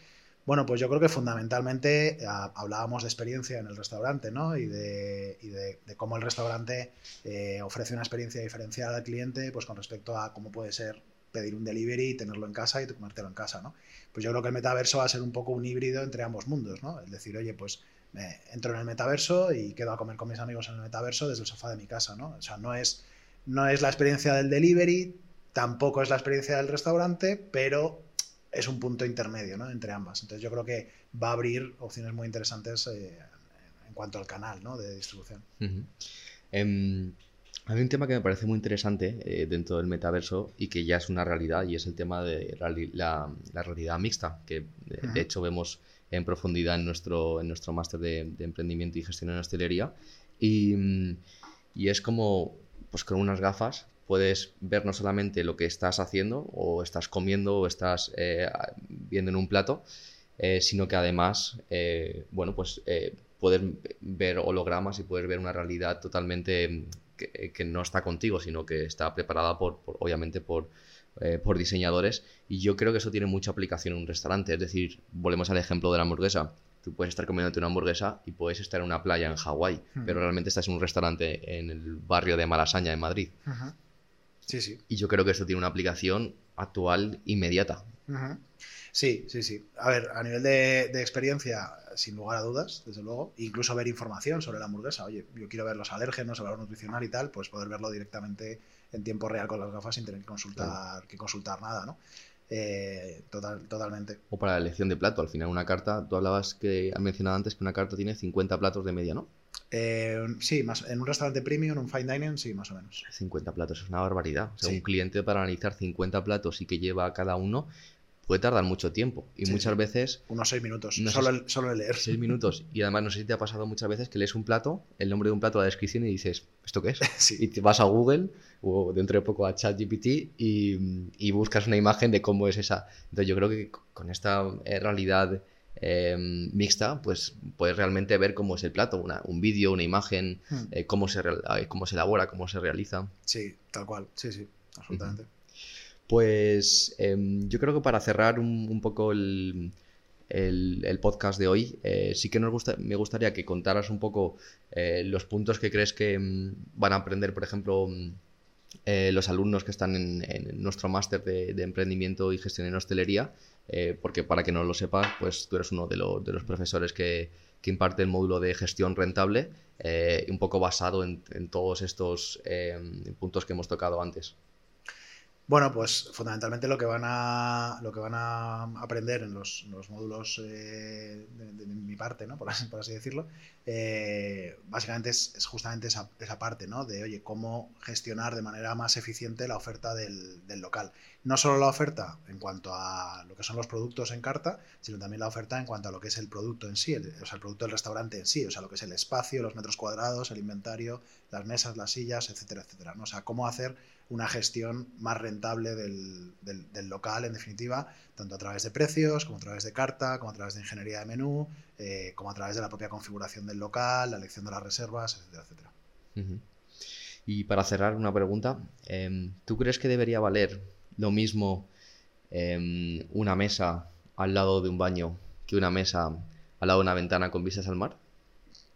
Bueno, pues yo creo que fundamentalmente hablábamos de experiencia en el restaurante, ¿no? Y de, y de, cómo el restaurante eh, ofrece una experiencia diferencial al cliente, pues con respecto a cómo puede ser pedir un delivery y tenerlo en casa y comértelo en casa, ¿no? Pues yo creo que el metaverso va a ser un poco un híbrido entre ambos mundos, ¿no? Es decir, oye, pues me entro en el metaverso y quedo a comer con mis amigos en el metaverso desde el sofá de mi casa, ¿no? O sea, no es, no es la experiencia del delivery, Tampoco es la experiencia del restaurante, pero es un punto intermedio ¿no? entre ambas. Entonces yo creo que va a abrir opciones muy interesantes eh, en cuanto al canal ¿no? de distribución. Em, hay un tema que me parece muy interesante eh, dentro del metaverso y que ya es una realidad y es el tema de la, realidad mixta, que de, hecho vemos en profundidad en nuestro, en nuestro máster de, emprendimiento y gestión en hostelería. Y, y es como, pues con unas gafas puedes ver no solamente lo que estás haciendo o estás comiendo o estás eh, viendo en un plato, eh, sino que además, eh, bueno, pues puedes ver hologramas y puedes ver una realidad totalmente que, no está contigo, sino que está preparada por, obviamente por, por diseñadores. Y yo creo que eso tiene mucha aplicación en un restaurante. Es decir, volvemos al ejemplo de la hamburguesa. Tú puedes estar comiéndote una hamburguesa y puedes estar en una playa en Hawái, hmm. pero realmente estás en un restaurante en el barrio de Malasaña, en Madrid. Sí, sí. Y yo creo que esto tiene una aplicación actual inmediata. Sí, sí, sí. A ver, a nivel de, experiencia, sin lugar a dudas, desde luego, incluso ver información sobre la hamburguesa. Oye, yo quiero ver los alérgenos, el valor nutricional y tal, pues poder verlo directamente en tiempo real con las gafas sin tener que consultar, que consultar nada, ¿no? Eh, total, totalmente. O para la elección de plato, al final una carta, tú hablabas que, has mencionado antes que una carta tiene 50 platos de media, ¿no? Eh, sí, más, en un restaurante premium, un fine dining, sí, más o menos. 50 platos es una barbaridad. O sea, un cliente para analizar 50 platos y que lleva cada uno puede tardar mucho tiempo. Y muchas veces. Unos 6 minutos. solo, el, solo leer. 6 minutos. Y además, no sé si te ha pasado muchas veces que lees un plato, el nombre de un plato, la descripción y dices, ¿esto qué es? (laughs) Y te vas a Google o dentro de poco a ChatGPT y, y buscas una imagen de cómo es esa. Entonces, yo creo que con esta eh, realidad Em, mixta, pues puedes realmente ver cómo es el plato, un vídeo, una imagen, hmm. eh, cómo, se, eh, cómo se elabora, cómo se realiza. Sí, tal cual, sí, sí, absolutamente. Pues em, yo creo que para cerrar un, poco el, podcast de hoy, eh, sí que nos gusta, me gustaría que contaras un poco los puntos que crees que em, van a aprender, por ejemplo, los alumnos que están en, nuestro máster de, de, emprendimiento y gestión en hostelería eh, porque para que no lo sepas, pues tú eres uno de, los profesores que, imparte el módulo de gestión rentable, eh, un poco basado en, todos estos eh, puntos que hemos tocado antes. Bueno, pues fundamentalmente lo que van a, lo que van a aprender en los, módulos de, mi parte, ¿no? por, así, por así decirlo, básicamente es, justamente esa, esa, parte ¿no? de, oye, cómo gestionar de manera más eficiente la oferta del, del local no solo la oferta en cuanto a lo que son los productos en carta, sino también la oferta en cuanto a lo que es el producto en sí, o sea, el producto del restaurante en sí, o sea, lo que es el espacio, los metros cuadrados, el inventario, las mesas, las sillas, etcétera, etcétera. ¿no? O sea, cómo hacer una gestión más rentable del, local, en definitiva, tanto a través de precios, como a través de carta, como a través de ingeniería de menú, eh, como a través de la propia configuración del local, la elección de las reservas, etcétera, etcétera. Y para cerrar una pregunta, em, ¿tú crees que debería valer lo mismo em, una mesa al lado de un baño que una mesa al lado de una ventana con vistas al mar?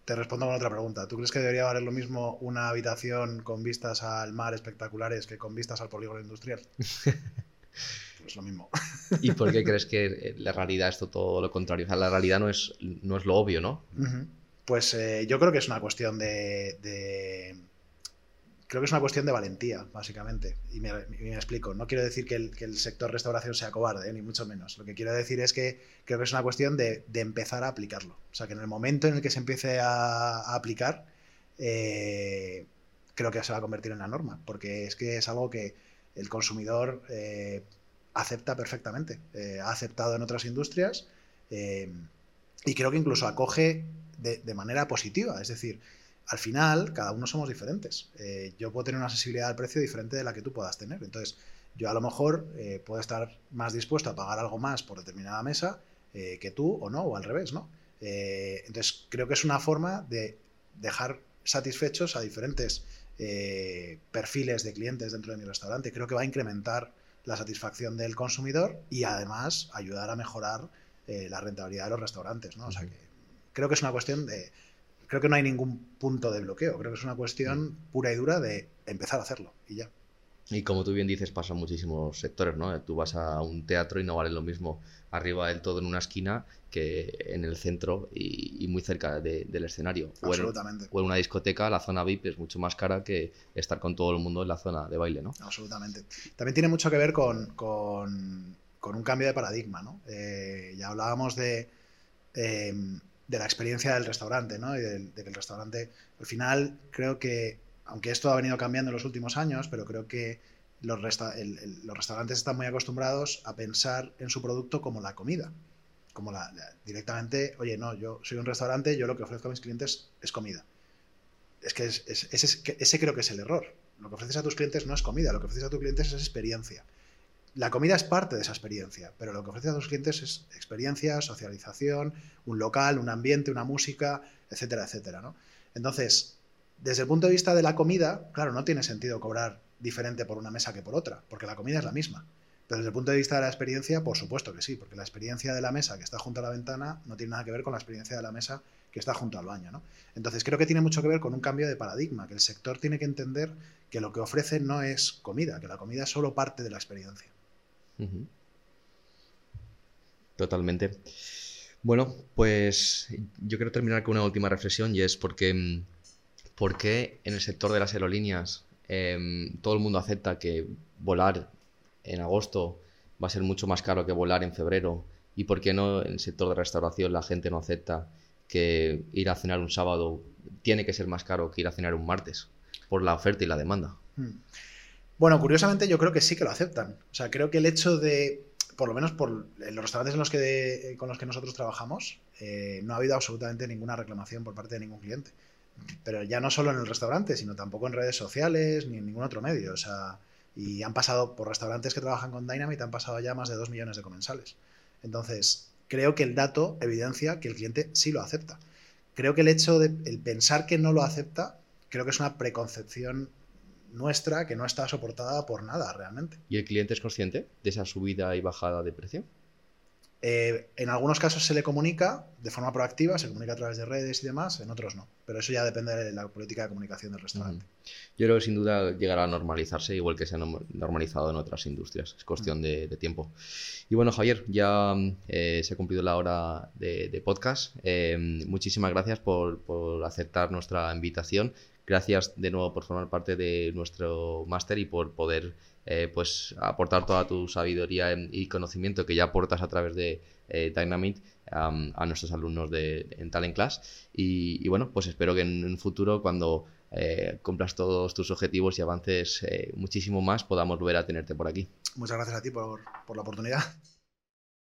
Te respondo con otra pregunta. ¿Tú crees que debería valer lo mismo una habitación con vistas al mar espectaculares que con vistas al polígono industrial? (laughs) pues lo mismo. (laughs) ¿Y por qué crees que la realidad es todo lo contrario? O sea, la realidad no es, no es lo obvio, ¿no? Pues eh, yo creo que es una cuestión de creo que es una cuestión de valentía, básicamente. Y me, explico. No quiero decir que el, sector restauración sea cobarde, ¿eh? ni mucho menos. Lo que quiero decir es que creo que es una cuestión de, empezar a aplicarlo. O sea, que en el momento en el que se empiece a, aplicar, eh, creo que se va a convertir en la norma. Porque es que es algo que el consumidor eh, acepta perfectamente. ha aceptado en otras industrias y creo que incluso acoge de manera positiva. Es decir, al final, cada uno somos diferentes. Eh, yo puedo tener una sensibilidad al precio diferente de la que tú puedas tener. Entonces, yo a lo mejor eh, puedo estar más dispuesto a pagar algo más por determinada mesa eh, que tú o no, o al revés, ¿no? entonces, creo que es una forma de dejar satisfechos a diferentes perfiles de clientes dentro de mi restaurante. Creo que va a incrementar la satisfacción del consumidor y además ayudar a mejorar la rentabilidad de los restaurantes, ¿no? O sea que creo que es una cuestión de creo que no hay ningún punto de bloqueo. Creo que es una cuestión mm. pura y dura de empezar a hacerlo y ya. Y como tú bien dices, pasa en muchísimos sectores, ¿no? Tú vas a un teatro y no vale lo mismo arriba del todo en una esquina que en el centro y, muy cerca del escenario. Absolutamente. O en, una discoteca, la zona VIP es mucho más cara que estar con todo el mundo en la zona de baile, ¿no? Absolutamente. También tiene mucho que ver con, un cambio de paradigma, ¿no? Eh, ya hablábamos de... Em, de la experiencia del restaurante, ¿no? Y de, que el restaurante, al final, creo que, aunque esto ha venido cambiando en los últimos años, pero creo que los, restaurantes están muy acostumbrados a pensar en su producto como la comida, como la, directamente, oye, no, yo soy un restaurante, yo lo que ofrezco a mis clientes es comida. Es que ese creo que es el error. Lo que ofreces a tus clientes no es comida, lo que ofreces a tus clientes es experiencia. La comida es parte de esa experiencia, pero lo que ofreces a tus clientes es experiencia, socialización, un local, un ambiente, una música, etcétera, etcétera. ¿no? Entonces, desde el punto de vista de la comida, claro, no tiene sentido cobrar diferente por una mesa que por otra, porque la comida es la misma. Pero desde el punto de vista de la experiencia, por supuesto que sí, porque la experiencia de la mesa que está junto a la ventana no tiene nada que ver con la experiencia de la mesa que está junto al baño. Entonces creo que tiene mucho que ver con un cambio de paradigma, que el sector tiene que entender que lo que ofrece no es comida, que la comida es solo parte de la experiencia. Totalmente. Bueno, pues yo quiero terminar con una última reflexión y es porque, mm, ¿por qué en el sector de las aerolíneas em, todo el mundo acepta que volar en agosto va a ser mucho más caro que volar en febrero? ¿Y por qué no en el sector de restauración la gente no acepta que ir a cenar un sábado tiene que ser más caro que ir a cenar un martes por la oferta y la demanda? Hmm. Bueno, curiosamente yo creo que sí que lo aceptan. O sea, creo que el hecho de, por lo menos por los restaurantes en los que, con los que nosotros trabajamos, eh, no ha habido absolutamente ninguna reclamación por parte de ningún cliente. Pero ya no solo en el restaurante, sino tampoco en redes sociales ni en ningún otro medio. O sea, y han pasado por restaurantes que trabajan con Dynamite, han pasado ya más de dos millones de comensales. Entonces, creo que el dato evidencia que el cliente sí lo acepta. Creo que el hecho de el pensar que no lo acepta, creo que es una preconcepción nuestra que no está soportada por nada realmente. ¿Y el cliente es consciente de esa subida y bajada de precio? Eh, en algunos casos se le comunica de forma proactiva, se comunica a través de redes y demás, en otros no. Pero eso ya depende de la política de comunicación del restaurante. Yo creo que sin duda llegará a normalizarse, igual que se ha normalizado en otras industrias. Es cuestión de, tiempo. Y bueno, Javier, ya eh, se ha cumplido la hora de, podcast. Eh, muchísimas gracias por, por aceptar nuestra invitación. Gracias de nuevo por formar parte de nuestro máster y por poder eh, pues aportar toda tu sabiduría y conocimiento que ya aportas a través de eh, Dynamite a nuestros alumnos de, en Talent Class. Y, bueno, pues espero que en un futuro, cuando eh, cumplas todos tus objetivos y avances muchísimo más, podamos volver a tenerte por aquí. Muchas gracias a ti por, por la oportunidad.